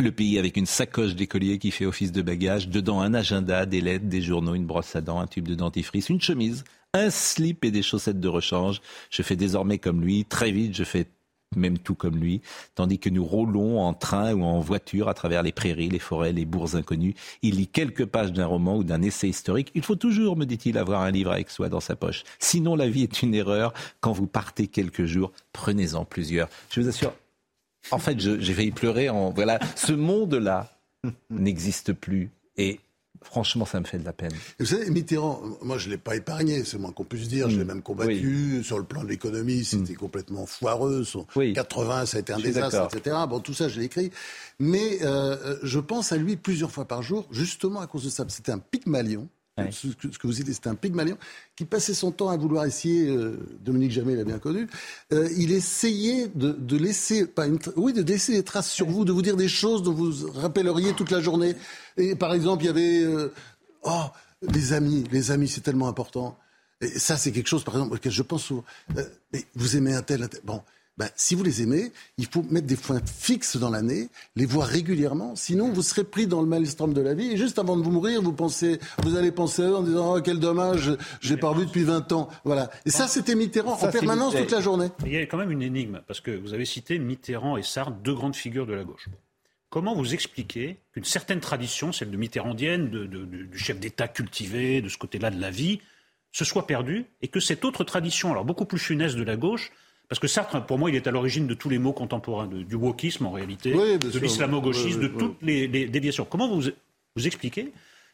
le pays avec une sacoche d'écolier qui fait office de bagage, dedans un agenda, des lettres, des journaux, une brosse à dents, un tube de dentifrice, une chemise, un slip et des chaussettes de rechange. Je fais désormais comme lui, très vite je fais même tout comme lui, tandis que nous roulons en train ou en voiture à travers les prairies, les forêts, les bourgs inconnus. Il lit quelques pages d'un roman ou d'un essai historique. Il faut toujours, me dit-il, avoir un livre avec soi dans sa poche. Sinon, la vie est une erreur. Quand vous partez quelques jours, prenez-en plusieurs. Je vous assure, en fait, j'ai failli pleurer. En, voilà, ce monde-là n'existe plus. Et Franchement, ça me fait de la peine. vous savez, Mitterrand, moi je ne l'ai pas épargné, c'est moins qu'on puisse dire, je l'ai mm. même combattu. Sur le plan de l'économie, c'était mm. complètement foireux. Son 80, ça a été un désastre, etc. Bon, tout ça, je l'ai écrit. Mais euh, je pense à lui plusieurs fois par jour, justement à cause de ça. C'était un Pygmalion. Ce, que, vous dites, c'était un Pygmalion qui passait son temps à vouloir essayer, euh, Dominique Jamais l'a bien connu, il essayait de, laisser, oui, de laisser des traces sur vous, de vous dire des choses dont vous rappelleriez toute la journée. Et par exemple, il y avait, oh, les amis, les amis, c'est tellement important. Et ça, c'est quelque chose, par exemple, auquel je pense souvent. mais vous aimez un tel, un tel. Bon, ben, si vous les aimez, il faut mettre des points fixes dans l'année, les voir régulièrement, sinon vous serez pris dans le maelstrom de la vie. Et juste avant de vous mourir, vous pensez, vous allez penser à eux en disant oh, quel dommage, je l'ai pas revu depuis 20 ans. Voilà. Et ça, c'était Mitterrand en permanence toute la journée. Il y a quand même une énigme parce que vous avez cité Mitterrand et Sartre, deux grandes figures de la gauche. Comment vous expliquez qu'une certaine tradition, celle de mitterrandienne, de, du chef d'État cultivé, de ce côté-là de la vie, se soit perdue et que cette autre tradition, alors beaucoup plus funeste de la gauche, parce que Sartre, pour moi, il est à l'origine de tous les maux contemporains, du wokisme en réalité, de l'islamo-gauchisme, de toutes les, déviations. Comment vous, vous expliquez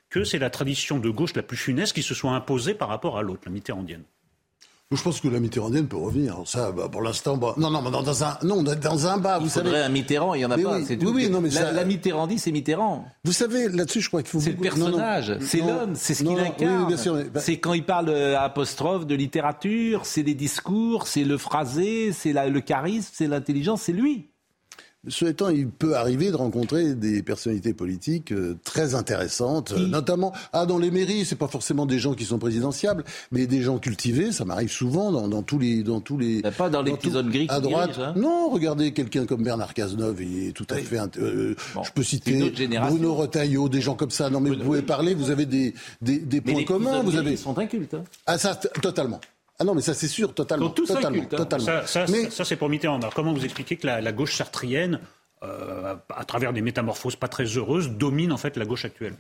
que c'est la tradition de gauche la plus funeste qui se soit imposée par rapport à l'autre, la mitterrandienne? Je pense que la Mitterrandienne peut revenir. Ça, bah, pour l'instant, bah, non, non, dans un, non, dans un bas. Vous faudrait un Mitterrand, il y en a pas. Oui, oui, oui, non, mais la, la Mitterrandie, c'est Mitterrand. Vous savez, là-dessus, je crois qu'il faut. C'est le personnage, c'est l'homme, c'est ce qu'il incarne. Bah c'est quand il parle euh, apostrophe de littérature, c'est les discours, c'est le phrasé, c'est le charisme, c'est l'intelligence, c'est lui. Ce étant, il peut arriver de rencontrer des personnalités politiques euh, très intéressantes, notamment ah dans les mairies, c'est pas forcément des gens qui sont présidentiables, mais des gens cultivés. Ça m'arrive souvent dans, tous les dans tous les. Pas dans les zones gris à droite. Hein. non, regardez quelqu'un comme Bernard Cazeneuve, il est tout à fait. Euh, je peux citer Bruno Retailleau, des gens comme ça. Non, mais vous pouvez parler. Vous avez des des, points communs. Vous avez. Ils sont incultes. Hein. Ah ça totalement. Ah non, mais ça c'est sûr, totalement. Tout totalement, hein. Ça, mais... ça c'est pour Mitterrand. comment vous expliquez que la, gauche sartrienne, euh, à travers des métamorphoses pas très heureuses, domine en fait la gauche actuelle?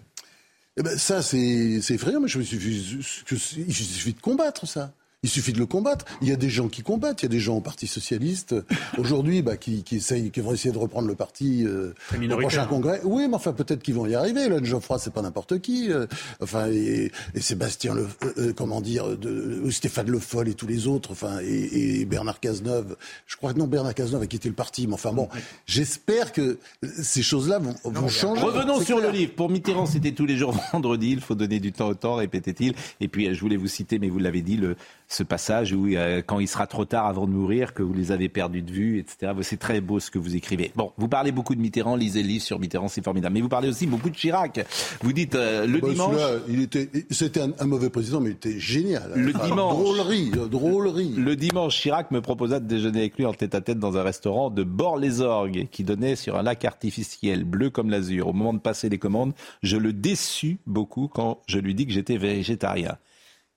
Eh ben, Ça c'est effrayant, mais il suffit de combattre ça. Il suffit de le combattre. Il y a des gens qui combattent. Il y a des gens au Parti socialiste aujourd'hui bah, qui, qui, essayent, qui vont essayer de reprendre le parti euh, au prochain congrès. Oui, mais enfin peut-être qu'ils vont y arriver. Là, Geoffroy, c'est pas n'importe qui. Euh, enfin, et, et, Sébastien, le, euh, euh, comment dire, de, Stéphane Le Foll et tous les autres. Enfin, et, et, Bernard Cazeneuve. Je crois que non, Bernard Cazeneuve a quitté le parti. Mais enfin bon, j'espère que ces choses-là vont, vont changer. Revenons sur le livre. Pour Mitterrand, c'était tous les jours vendredi. Il faut donner du temps au temps, répétait-il. Et puis, je voulais vous citer, mais vous l'avez dit, le ce passage où, euh, quand il sera trop tard avant de mourir, que vous les avez perdus de vue, etc. C'est très beau ce que vous écrivez. Bon, vous parlez beaucoup de Mitterrand, lisez le livre sur Mitterrand, c'est formidable. Mais vous parlez aussi beaucoup de Chirac. Vous dites euh, le bah, dimanche. Il était, c'était un, mauvais président, mais il était génial. Le dimanche. Drôlerie, drôlerie. Le dimanche, Chirac me proposa de déjeuner avec lui en tête-à-tête dans un restaurant de Bord-les-Orgues qui donnait sur un lac artificiel bleu comme l'azur. Au moment de passer les commandes, je le déçus beaucoup quand je lui dis que j'étais végétarien.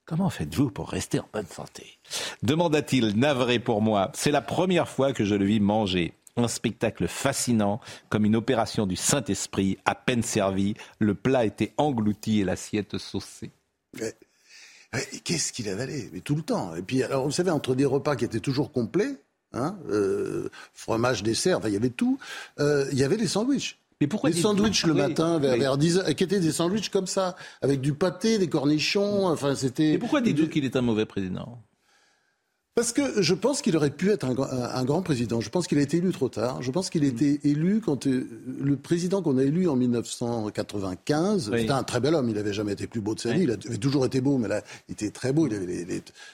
Comment faites-vous pour rester en bonne santé? Demanda-t-il, navré pour moi. C'est la première fois que je le vis manger. Un spectacle fascinant, comme une opération du Saint-Esprit, à peine servi. Le plat était englouti et l'assiette saucée. Qu'est-ce qu'il avalait? Mais tout le temps. Et puis, vous savez, entre des repas qui étaient toujours complets, hein, euh, fromage, dessert, il y avait tout, euh, il y avait des sandwichs. Mais pourquoi des sandwichs le matin vers, 10 heures, qui étaient des sandwichs comme ça, avec du pâté, des cornichons, enfin c'était. Mais pourquoi dites-vous qu'il est un mauvais président? Parce que je pense qu'il aurait pu être un, grand président. Je pense qu'il a été élu trop tard. Je pense qu'il a été élu quand euh, le président qu'on a élu en 1995, c'était un très bel homme. Il n'avait jamais été plus beau de sa vie. Il avait toujours été beau, mais là, il était très beau. Il avait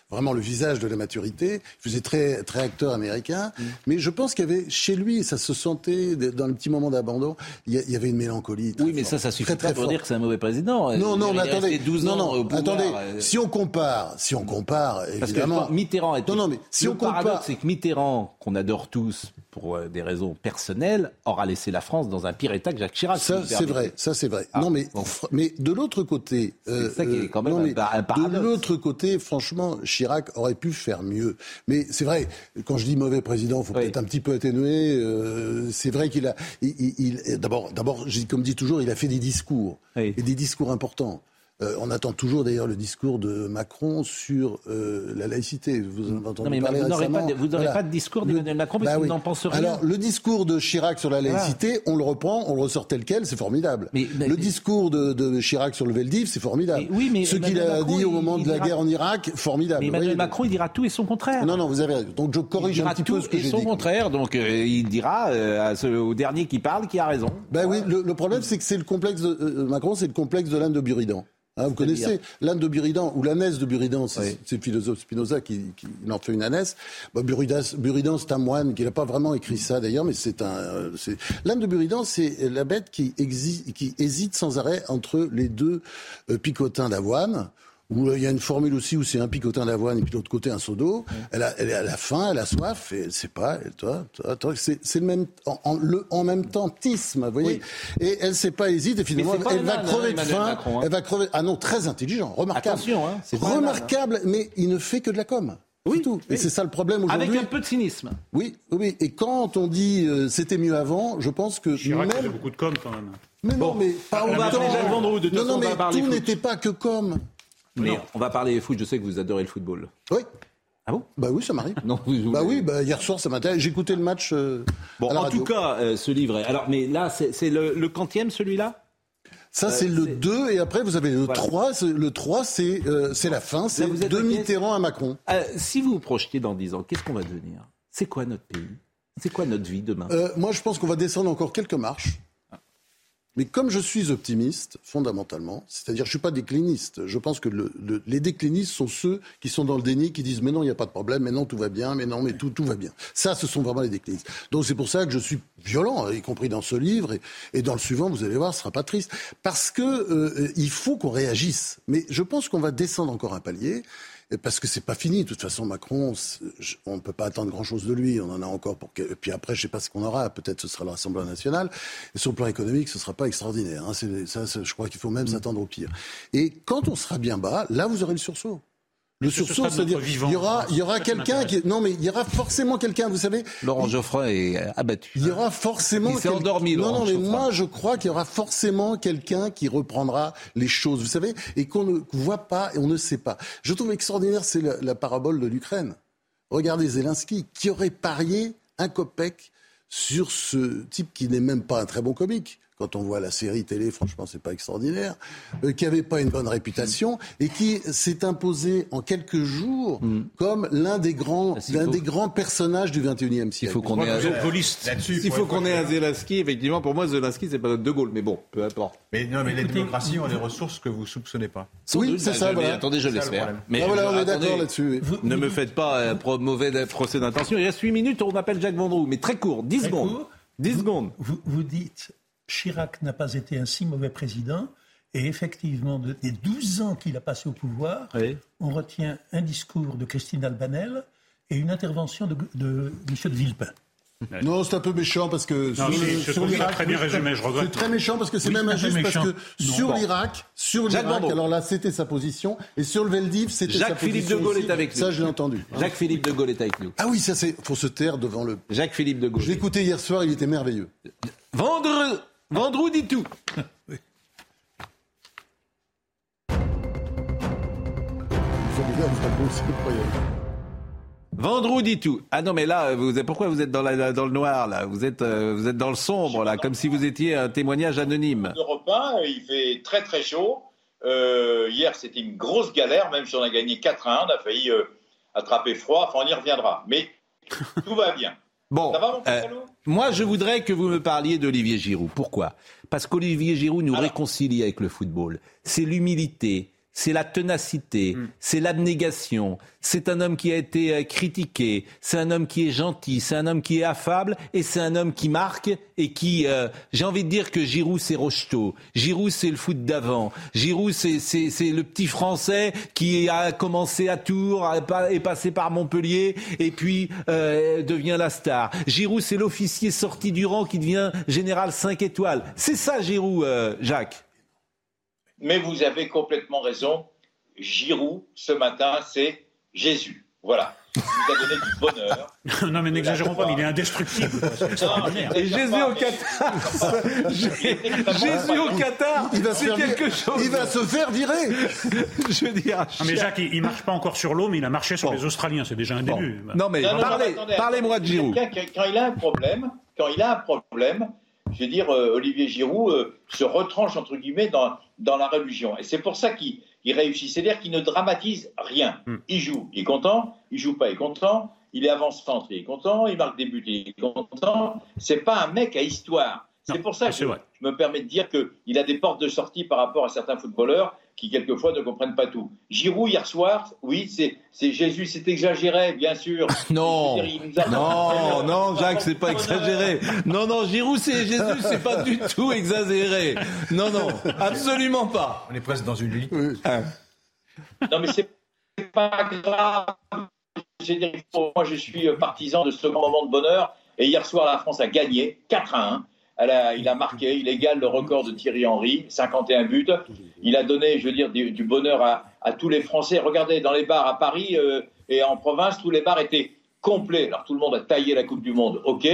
vraiment le visage de la maturité. Il faisait très, très acteur américain. Mm. Mais je pense qu'il y avait chez lui, ça se sentait dans le petit moment d'abandon, il y, avait une mélancolie. Oui, mais ça, ça suffit très, pas pour dire que c'est un mauvais président. Non, non, mais attendez. 12 non, non, attendez. Euh. Si on compare, si on compare, évidemment. Que Mitterrand est non, non, mais si le on paradoxe, c'est que Mitterrand, qu'on adore tous pour euh, des raisons personnelles, aura laissé la France dans un pire état que Jacques Chirac. Ça, c'est vrai. Ça, c'est vrai. Ah, non, mais, mais de l'autre côté, euh, ça qui est quand même un, paradoxe. De l'autre côté, franchement, Chirac aurait pu faire mieux. Mais c'est vrai. Quand je dis mauvais président, il faut peut-être un petit peu atténuer. Euh, c'est vrai qu'il a, il, d'abord, d'abord, comme dit toujours, il a fait des discours et des discours importants. Euh, on attend toujours d'ailleurs le discours de Macron sur euh, la laïcité. Vous en non, parler vous n'aurez pas, n'aurez pas de discours d'Emmanuel Macron parce Bah que oui. vous n'en pensez rien. Alors, le discours de Chirac sur la laïcité, on le reprend, on le ressort tel quel, c'est formidable. Mais- mais- le discours de, de Chirac sur le Veldiv, c'est formidable. Mais- oui, mais Ce qu'il a Macron, dit au moment de la dira- guerre en Irak, formidable. Mais Emmanuel voyez, Macron, il dira tout et son contraire. Non, non, vous avez raison. Donc je corrige un petit peu ce que et j'ai son dit. contraire. Donc euh, il dira euh, à ce- au dernier qui parle qui a raison. Ben oui, le, problème, c'est que c'est le complexe de Macron, c'est le complexe de l'âne de Buridan. Hein, vous connaissez l'âne de Buridan ou l'ânesse de Buridan, c'est Oui. le philosophe Spinoza qui, qui il en fait une ânesse. Bah, Buridan, Buridan, c'est un moine qui n'a pas vraiment écrit ça d'ailleurs, mais c'est un. euh, L'âne de Buridan, c'est la bête qui, exi- qui hésite sans arrêt entre les deux euh, picotins d'avoine. Où euh, il y a une formule aussi où c'est un picotin d'avoine et puis de l'autre côté un seau d'eau. Elle, a, elle a la faim, elle a soif et elle sait pas. Et toi, toi, toi, c'est c'est le même en, en- le en même temps tisme, vous voyez. Et elle sait pas hésite et finalement c'est elle va crever hein, de Emmanuel faim. Macron, hein. Elle va crever. Ah non, très intelligent, remarquable. Attention, hein, c'est hein. remarquable, mais il ne fait que de la com. Oui, C'est tout. oui. Et c'est ça le problème aujourd'hui. Avec un peu de cynisme. Oui, oui. Et quand on dit euh, c'était mieux avant, je pense que Chirac même. beaucoup de com quand même. Mais non, mais pas on va de non, non, mais tout n'était pas que com. Mais on va parler foot. Je sais que vous adorez le football. Oui. Ah bon? Bah oui, ça m'arrive. Non, vous- Bah oui, bah hier soir ça m'intéresse. Écouté le match. euh, Bon, à la en radio. tout cas, euh, ce livret. Alors, mais là, c'est le, le quantième, celui-là? Ça, Euh, c'est le c'est- 2, et après, vous avez le Voilà. 3. C'est- Le 3, c'est euh, la fin. C'est de Mitterrand à Macron. Euh, Si vous vous projetez dans 10 ans, qu'est-ce qu'on va devenir? C'est quoi notre pays? C'est quoi notre vie demain? Moi, je pense qu'on va descendre encore quelques marches. Mais comme je suis optimiste, fondamentalement, c'est-à-dire je suis pas décliniste, je pense que le- le- les déclinistes sont ceux qui sont dans le déni, qui disent mais non, il n'y a pas de problème, mais non, tout va bien, mais non, mais tout, tout va bien. Ça, ce sont vraiment les déclinistes. Donc c'est pour ça que je suis violent, y compris dans ce livre, et, et dans le suivant, vous allez voir, ce sera pas triste. Parce que euh, il faut qu'on réagisse. Mais je pense qu'on va descendre encore un palier. Parce que c'est pas fini. De toute façon, Macron, on ne peut pas attendre grand-chose de lui. On en a encore pour. Et puis après, je sais pas ce qu'on aura. Peut-être ce sera le Rassemblement national. Et sur le plan économique, ce sera pas extraordinaire. Hein. Ça, je crois qu'il faut même s'attendre au pire. Et quand on sera bien bas, là, vous aurez le sursaut. Le sursaut, c'est-à-dire, il y aura, il y aura quelqu'un qui, non mais il y aura forcément quelqu'un, vous savez, Laurent Geoffroy est abattu. il y aura forcément. Il s'est quel- endormi, Non, Laurent non, mais Geoffroy. moi, je crois qu'il y aura forcément quelqu'un qui reprendra les choses, vous savez, et qu'on ne voit pas et on ne sait pas. Je trouve extraordinaire, c'est la, la parabole de l'Ukraine. Regardez Zelensky, qui aurait parié un copec sur ce type qui n'est même pas un très bon comique. Quand on voit la série télé, franchement, c'est pas extraordinaire, euh, qui avait pas une bonne réputation et qui s'est imposé en quelques jours comme l'un des grands, l'un des grands personnages du 21e Il siècle. faut qu'on ait Il faut qu'on ait un Zelensky. Effectivement, pour moi, Zelensky, c'est pas notre De Gaulle. Mais bon, peu importe. Mais non, mais les démocraties ont des ressources que vous soupçonnez pas. Sans Oui, c'est bah, ça, voilà. Attendez, je C'est laisse ça, le faire. problème. Mais Ah, voilà, on est d'accord là-dessus. oui. Ne me faites pas un pro- mauvais procès d'intention. Il reste 8 minutes, on appelle Jacques Vendroux. Mais très court, 10 Très secondes. court. 10 secondes. Vous, vous dites Chirac n'a pas été un si mauvais président. Et effectivement, de- des 12 ans qu'il a passé au pouvoir, Oui. on retient un discours de Christine Albanel et une intervention de, de M. de Villepin. Non, c'est un peu méchant parce que Non, sur, sur l'Irak, très bien oui, résumé, je regrette. C'est très méchant parce que c'est Oui, même injuste parce que Non. sur Bon. l'Irak, sur Jacques l'Irak, alors là c'était sa position et sur le Veldiv c'était sa Jacques-Philippe position. de Gaulle aussi. est avec nous. Ça je l'ai entendu. Jacques-Philippe de Gaulle est avec nous. Ah oui, ça c'est faut se taire devant le. Jacques-Philippe de Gaulle. Je l'ai écouté hier soir, il était merveilleux. Vendre... Vendroux dit tout. Incroyable. Vendroux dit tout. Ah non, mais là, vous êtes, pourquoi vous êtes dans, la- dans le noir, là? Vous êtes, euh, vous êtes dans le sombre, là, comme si vous étiez un témoignage anonyme. Europe 1, il fait très très chaud. Euh, hier, c'était une grosse galère, même si on a gagné 4 à 1, on a failli euh, attraper froid. Enfin, on y reviendra. Mais tout va bien. Bon, Ça va, mon euh, moi, je voudrais que vous me parliez d'Olivier Giroud. Pourquoi? Parce qu'Olivier Giroud nous réconcilie avec le football. C'est l'humilité, c'est la ténacité, c'est l'abnégation. C'est un homme qui a été euh, critiqué, c'est un homme qui est gentil, c'est un homme qui est affable et c'est un homme qui marque et qui, euh, j'ai envie de dire que Giroud c'est Rocheteau, Giroud c'est le foot d'avant, Giroud c'est c'est c'est le petit Français qui a commencé à Tours, est passé par Montpellier et puis euh, devient la star. Giroud c'est l'officier sorti du rang qui devient général 5 étoiles. C'est ça Giroud, euh, Jacques. Mais vous avez complètement raison. Giroud, ce matin, c'est Jésus. Voilà. Il nous a donné du bonheur. non, mais n'exagérons pas, mais il est indestructible. Et Jésus au Qatar. Jésus au Qatar, c'est quelque chose. Il va se faire virer. Je veux dire. Non, mais Jacques, il, ne marche pas encore sur l'eau, mais il a marché sur les Australiens. C'est déjà un début. Non, mais parlez, parlez-moi de Giroud. Quand il a un problème, quand il a un problème, je veux dire, euh, Olivier Giroud euh, se retranche entre guillemets dans, dans la religion. Et c'est pour ça qu'il réussit. C'est-à-dire qu'il ne dramatise rien. Hmm. Il joue, il est content. Il joue pas, il est content. Il est avant-centre, il est content. Il marque des buts, il est content. C'est pas un mec à histoire. C'est pour ça que je, me permets de dire qu'il a des portes de sortie par rapport à certains footballeurs qui, quelquefois, ne comprennent pas tout. Giroud, hier soir, oui, c'est Jésus, c'est exagéré, bien sûr. non, non, non, Jacques, c'est pas exagéré. Non, non, Giroud, c'est Jésus, c'est pas du tout exagéré. Non, non, absolument pas. On est presque dans une lit. Non, mais c'est pas grave. Moi, je suis partisan de ce moment de bonheur. Et hier soir, la France a gagné 4 à 1 il a marqué, il égale le record de Thierry Henry, 51 buts. Il a donné, je veux dire, du, bonheur à, tous les Français. Regardez, dans les bars à Paris euh, et en province, tous les bars étaient complets. Alors tout le monde a taillé la Coupe du Monde, ok.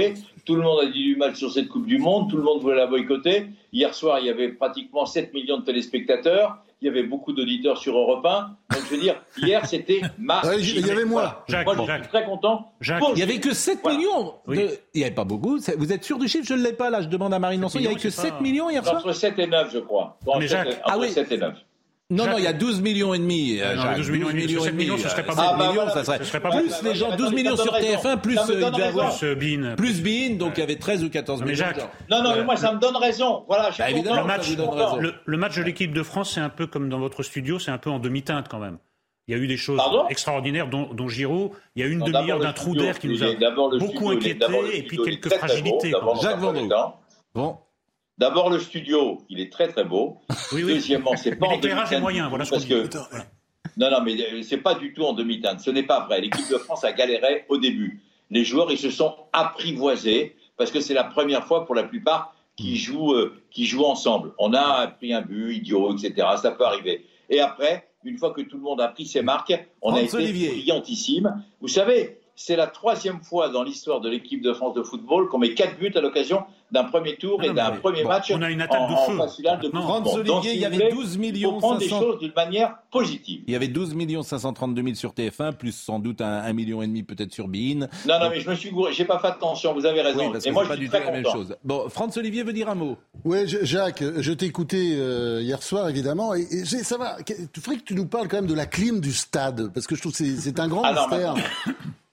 Tout le monde a dit du mal sur cette Coupe du Monde, tout le monde voulait la boycotter. Hier soir, il y avait pratiquement 7 millions de téléspectateurs il y avait beaucoup d'auditeurs sur Europe 1. Donc, je veux dire, hier, c'était ma. il y avait moi. Jacques, moi, je suis très content. Jacques, il n'y avait que 7 millions. Il n'y avait pas beaucoup. Vous êtes sûr du chiffre? Je ne l'ai pas, là. Je demande à Marine Lançon. Il n'y avait que 7 millions hier soir? Entre 7 et 9, je crois. Entre, Mais Jacques... 7, entre ah 7 et 9. Non, non, il y a 12 millions et demi. Euh, non, 12 millions, 12 millions, 7 millions, ce serait pas ah, bah, millions, ça serait, serait pas plus les gens. 12 millions sur TF1, plus il devait avoir Bean. Plus Bean, donc il y avait 13 ou 14 millions. Jacques, non, non, mais moi ça me donne raison. Voilà, bah, le match, le, match de l'équipe de France, c'est un peu comme dans votre studio, c'est un peu en demi-teinte quand même. Il y a eu des choses extraordinaires, dont, dont Giraud. Il y a une demi-heure d'un trou d'air qui nous a beaucoup inquiété, et puis quelques fragilités. Jacques Vendroux. Bon. D'abord, le studio, il est très très beau. Oui, oui. Deuxièmement, c'est pas L'éclairage est moyen, voilà ce qu'on que... Non, non, mais euh, c'est pas du tout en demi-teinte. Ce n'est pas vrai. L'équipe de France a galéré au début. Les joueurs, ils se sont apprivoisés parce que c'est la première fois pour la plupart qu'ils jouent, euh, jouent ensemble. On a pris un but, idiot, etc. Ça peut arriver. Et après, une fois que tout le monde a pris ses marques, on a été brillantissime. Vous savez, c'est la troisième fois dans l'histoire de l'équipe de France de football qu'on met quatre buts à l'occasion d'un premier tour et ah d'un premier match on a une attaque en, de feu. de France Olivier, il y avait 12 millions. Il faut prendre 500... des choses d'une manière positive. Il y avait 12 millions 532 000 sur TF1, plus sans doute un, un million et demi peut-être sur Bein. Non, non, mais je me suis gouré. J'ai pas fait attention. Vous avez raison. Oui, parce et moi, je pas suis du très tout la même chose. Bon, France Olivier veut dire un mot. Oui, Jacques, je t'ai écouté euh, hier soir évidemment, et, et ça va. Tu ferais que tu nous parles quand même de la clim du stade, parce que je trouve que c'est un grand ah mystère.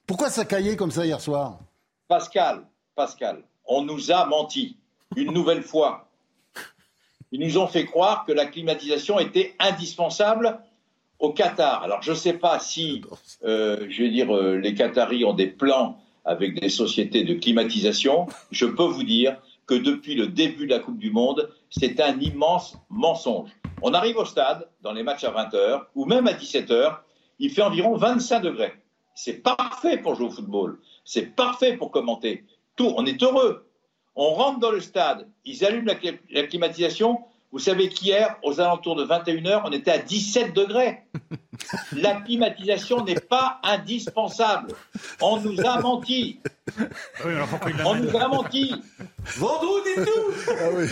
Pourquoi ça caillait comme ça hier soir? Pascal, Pascal, on nous a menti une nouvelle fois. Ils nous ont fait croire que la climatisation était indispensable au Qatar. Alors je ne sais pas si, euh, je veux dire, euh, les Qataris ont des plans avec des sociétés de climatisation. Je peux vous dire que depuis le début de la Coupe du Monde, c'est un immense mensonge. On arrive au stade, dans les matchs à 20h, ou même à 17h, il fait environ 25 degrés. C'est parfait pour jouer au football. C'est parfait pour commenter. Tout, on est heureux. On rentre dans le stade, ils allument la, climatisation. Vous savez qu'hier, aux alentours de 21h, on était à 17 degrés. La climatisation n'est pas indispensable. On nous a menti. on nous a menti. Vendroux dit tout. Ah oui.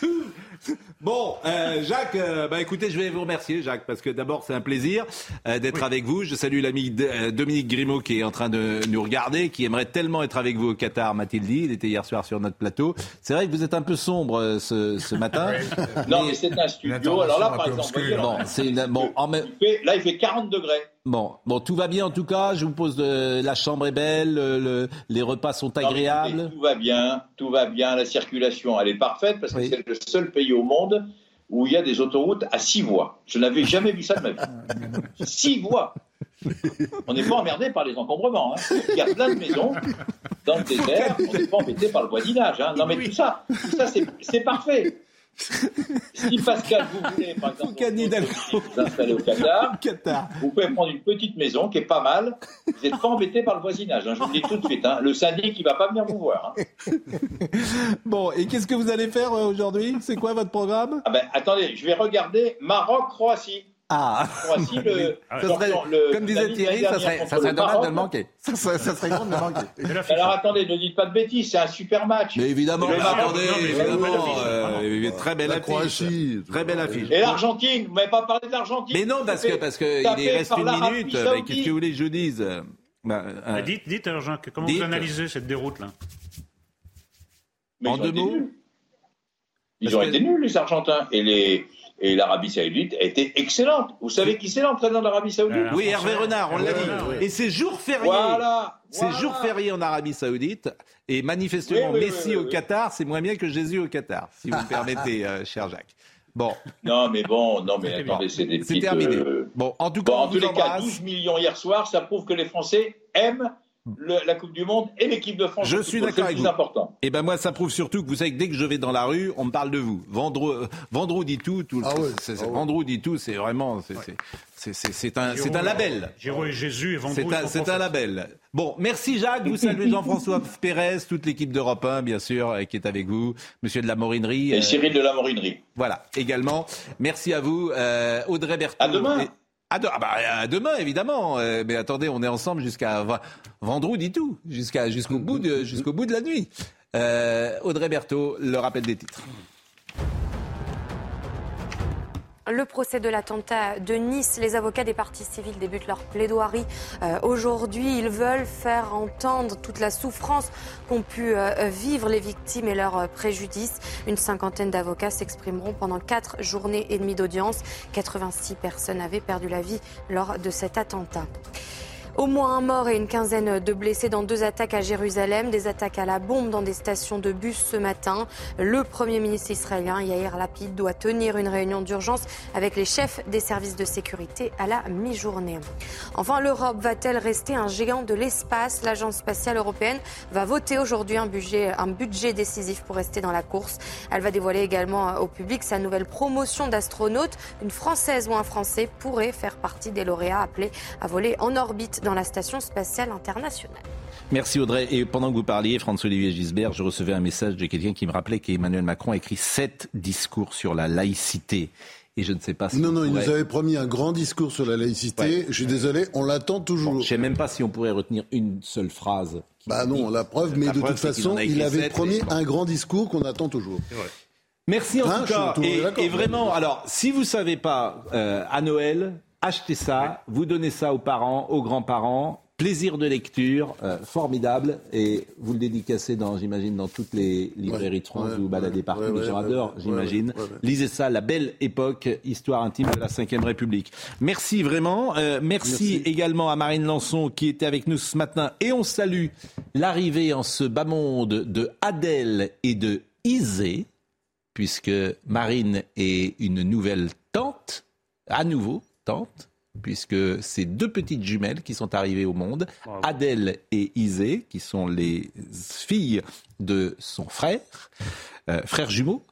Tout. Bon, euh, Jacques, euh, bah écoutez, je vais vous remercier, Jacques, parce que d'abord c'est un plaisir euh, d'être avec vous. Je salue l'ami Dominique Grimaud qui est en train de nous regarder, qui aimerait tellement être avec vous au Qatar, m'a-t-il dit. Il était hier soir sur notre plateau. C'est vrai que vous êtes un peu sombre ce, ce matin. non, mais, c'est un studio. Alors là, par exemple, bon, c'est bon, en même... là, il fait 40 degrés. Bon, bon, tout va bien en tout cas. Je vous pose de, la chambre est belle, le, les repas sont agréables. tout va bien, tout va bien. La circulation, elle est parfaite parce que c'est le seul pays au monde où il y a des autoroutes à six voies. Je n'avais jamais vu ça de ma vie. Six voies. On n'est pas emmerdé par les encombrements. Hein. Il y a plein de maisons dans le désert. On n'est pas embêté par le voisinage. Hein. Non, mais tout ça, tout ça, c'est parfait. Si Pascal, vous voulez, par exemple, vous installer au Qatar, vous pouvez prendre une petite maison qui est pas mal. Vous n'êtes pas embêté par le voisinage. Hein, je vous le dis tout de suite. Hein. Le syndic, il va pas venir vous voir. Hein. Bon, et qu'est-ce que vous allez faire euh, aujourd'hui? C'est quoi votre programme? Ah ben, Attendez, je vais regarder Maroc-Croatie. Ah, Comme disait Thierry, ça serait, ça serait dommage de le manquer. Ça serait, ça serait con de le manquer. Alors attendez, ne dites pas de bêtises, c'est un super match. Mais évidemment, attendez, évidemment, euh, très belle affiche. Très belle affiche. Et l'Argentine, vous m'avez pas parlé de l'Argentine Mais non, parce que parce que il reste une minute. Qu'est-ce que vous voulez que je dise bah, euh, Dites, dites alors, Jean, comment vous analysez cette déroute là En deux mots. Ils ont été nuls, les Argentins. Et les, et l'Arabie Saoudite a été excellente. Vous savez qui c'est l'entraîneur de l'Arabie Saoudite Oui, Hervé Renard, on l'a dit. Et c'est jour férié. Voilà. C'est jour férié en Arabie Saoudite. Et manifestement, Messi au Qatar, c'est moins bien que Jésus au Qatar, si vous me permettez, euh, cher Jacques. Bon. Non, mais bon, non, mais attendez, c'est des C'est terminé. Euh, bon, en tout cas, en tous les cas, 12 millions hier soir, ça prouve que les Français aiment la Coupe du Monde et l'équipe de France. Je suis d'accord avec vous. important. Et eh ben moi, ça prouve surtout que vous savez que dès que je vais dans la rue, on me parle de vous. Vendreau, dit tout, tout ah ah dit tout, c'est vraiment, c'est un, c'est un label. Giro et Jésus et C'est un, c'est un label. Bon, merci Jacques, vous saluez Jean-François Pérez, toute l'équipe d'Europe 1, bien sûr, euh, qui est avec vous, Monsieur de la Morinerie. Et Cyril de la Morinerie. Voilà, également. Merci à vous, euh, Audrey Berthaud. À demain. Ah, bah, demain, évidemment. Euh, mais attendez, on est ensemble jusqu'à vendredi tout, jusqu'à jusqu'au bout de jusqu'au bout de la nuit. Euh, Audrey Berthaud, le rappel des titres. Le procès de l'attentat de Nice, les avocats des parties civiles débutent leur plaidoirie euh, aujourd'hui. Ils veulent faire entendre toute la souffrance qu'ont pu euh, vivre les victimes et leurs euh, préjudices. Une cinquantaine d'avocats s'exprimeront pendant quatre journées et demie d'audience. 86 personnes avaient perdu la vie lors de cet attentat. Au moins un mort et une quinzaine de blessés dans deux attaques à Jérusalem, des attaques à la bombe dans des stations de bus ce matin. Le Premier ministre israélien Yair Lapid doit tenir une réunion d'urgence avec les chefs des services de sécurité à la mi-journée. Enfin, l'Europe va-t-elle rester un géant de l'espace? L'Agence spatiale européenne va voter aujourd'hui un budget, décisif pour rester dans la course. Elle va dévoiler également au public sa nouvelle promotion d'astronaute. Une Française ou un Français pourrait faire partie des lauréats appelés à voler en orbite dans la Station spatiale internationale. Merci Audrey. Et pendant que vous parliez, François-Olivier Gisbert, je recevais un message de quelqu'un qui me rappelait qu'Emmanuel Macron a écrit sept discours sur la laïcité. Et je ne sais pas si. Non, non, il nous avait promis un grand discours sur la laïcité. Je suis désolé, on l'attend toujours. je ne sais même pas si on pourrait retenir une seule phrase. Bah non, la preuve, mais de toute façon, il, avait promis un grand discours qu'on attend toujours. Merci en hein, tout cas. Et, vraiment, alors, si vous ne savez pas, euh, à Noël, achetez ça, vous donnez ça aux parents, aux grands-parents. Plaisir de lecture, euh, formidable, et vous le dédicacez dans, j'imagine, dans toutes les librairies de France, vous baladez partout, les gens adorent, j'imagine. Lisez ça, La Belle Époque, Histoire intime de la Ve République. Merci vraiment, euh, merci, également à Marine Lançon qui était avec nous ce matin, et on salue l'arrivée en ce bas monde de Adèle et de Isée, puisque Marine est une nouvelle tante, à nouveau, puisque c'est deux petites jumelles qui sont arrivées au monde, Adèle et Isée, qui sont les filles de son frère, euh, frère jumeau,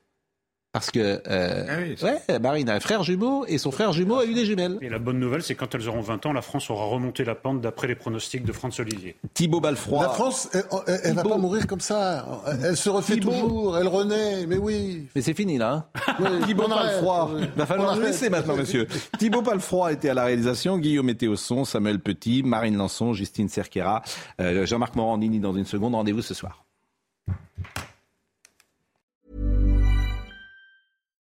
parce que euh, ah ouais, Marine a un frère jumeau et son frère jumeau a eu des jumelles. Et la bonne nouvelle, c'est quand elles auront 20 ans, la France aura remonté la pente d'après les pronostics de François Olivier. Thibaut Balfroy. La France, elle, ne va pas mourir comme ça. Elle se refait toujours, elle renaît, mais oui. Mais c'est fini là. Hein Thibaut Balfroy. Il va falloir le laisser maintenant, monsieur. Thibaut Balfroy était à la réalisation, Guillaume était au son, Samuel Petit, Marine Lançon, Justine Cerquera, euh, Jean-Marc Morandini dans une seconde. Rendez-vous ce soir.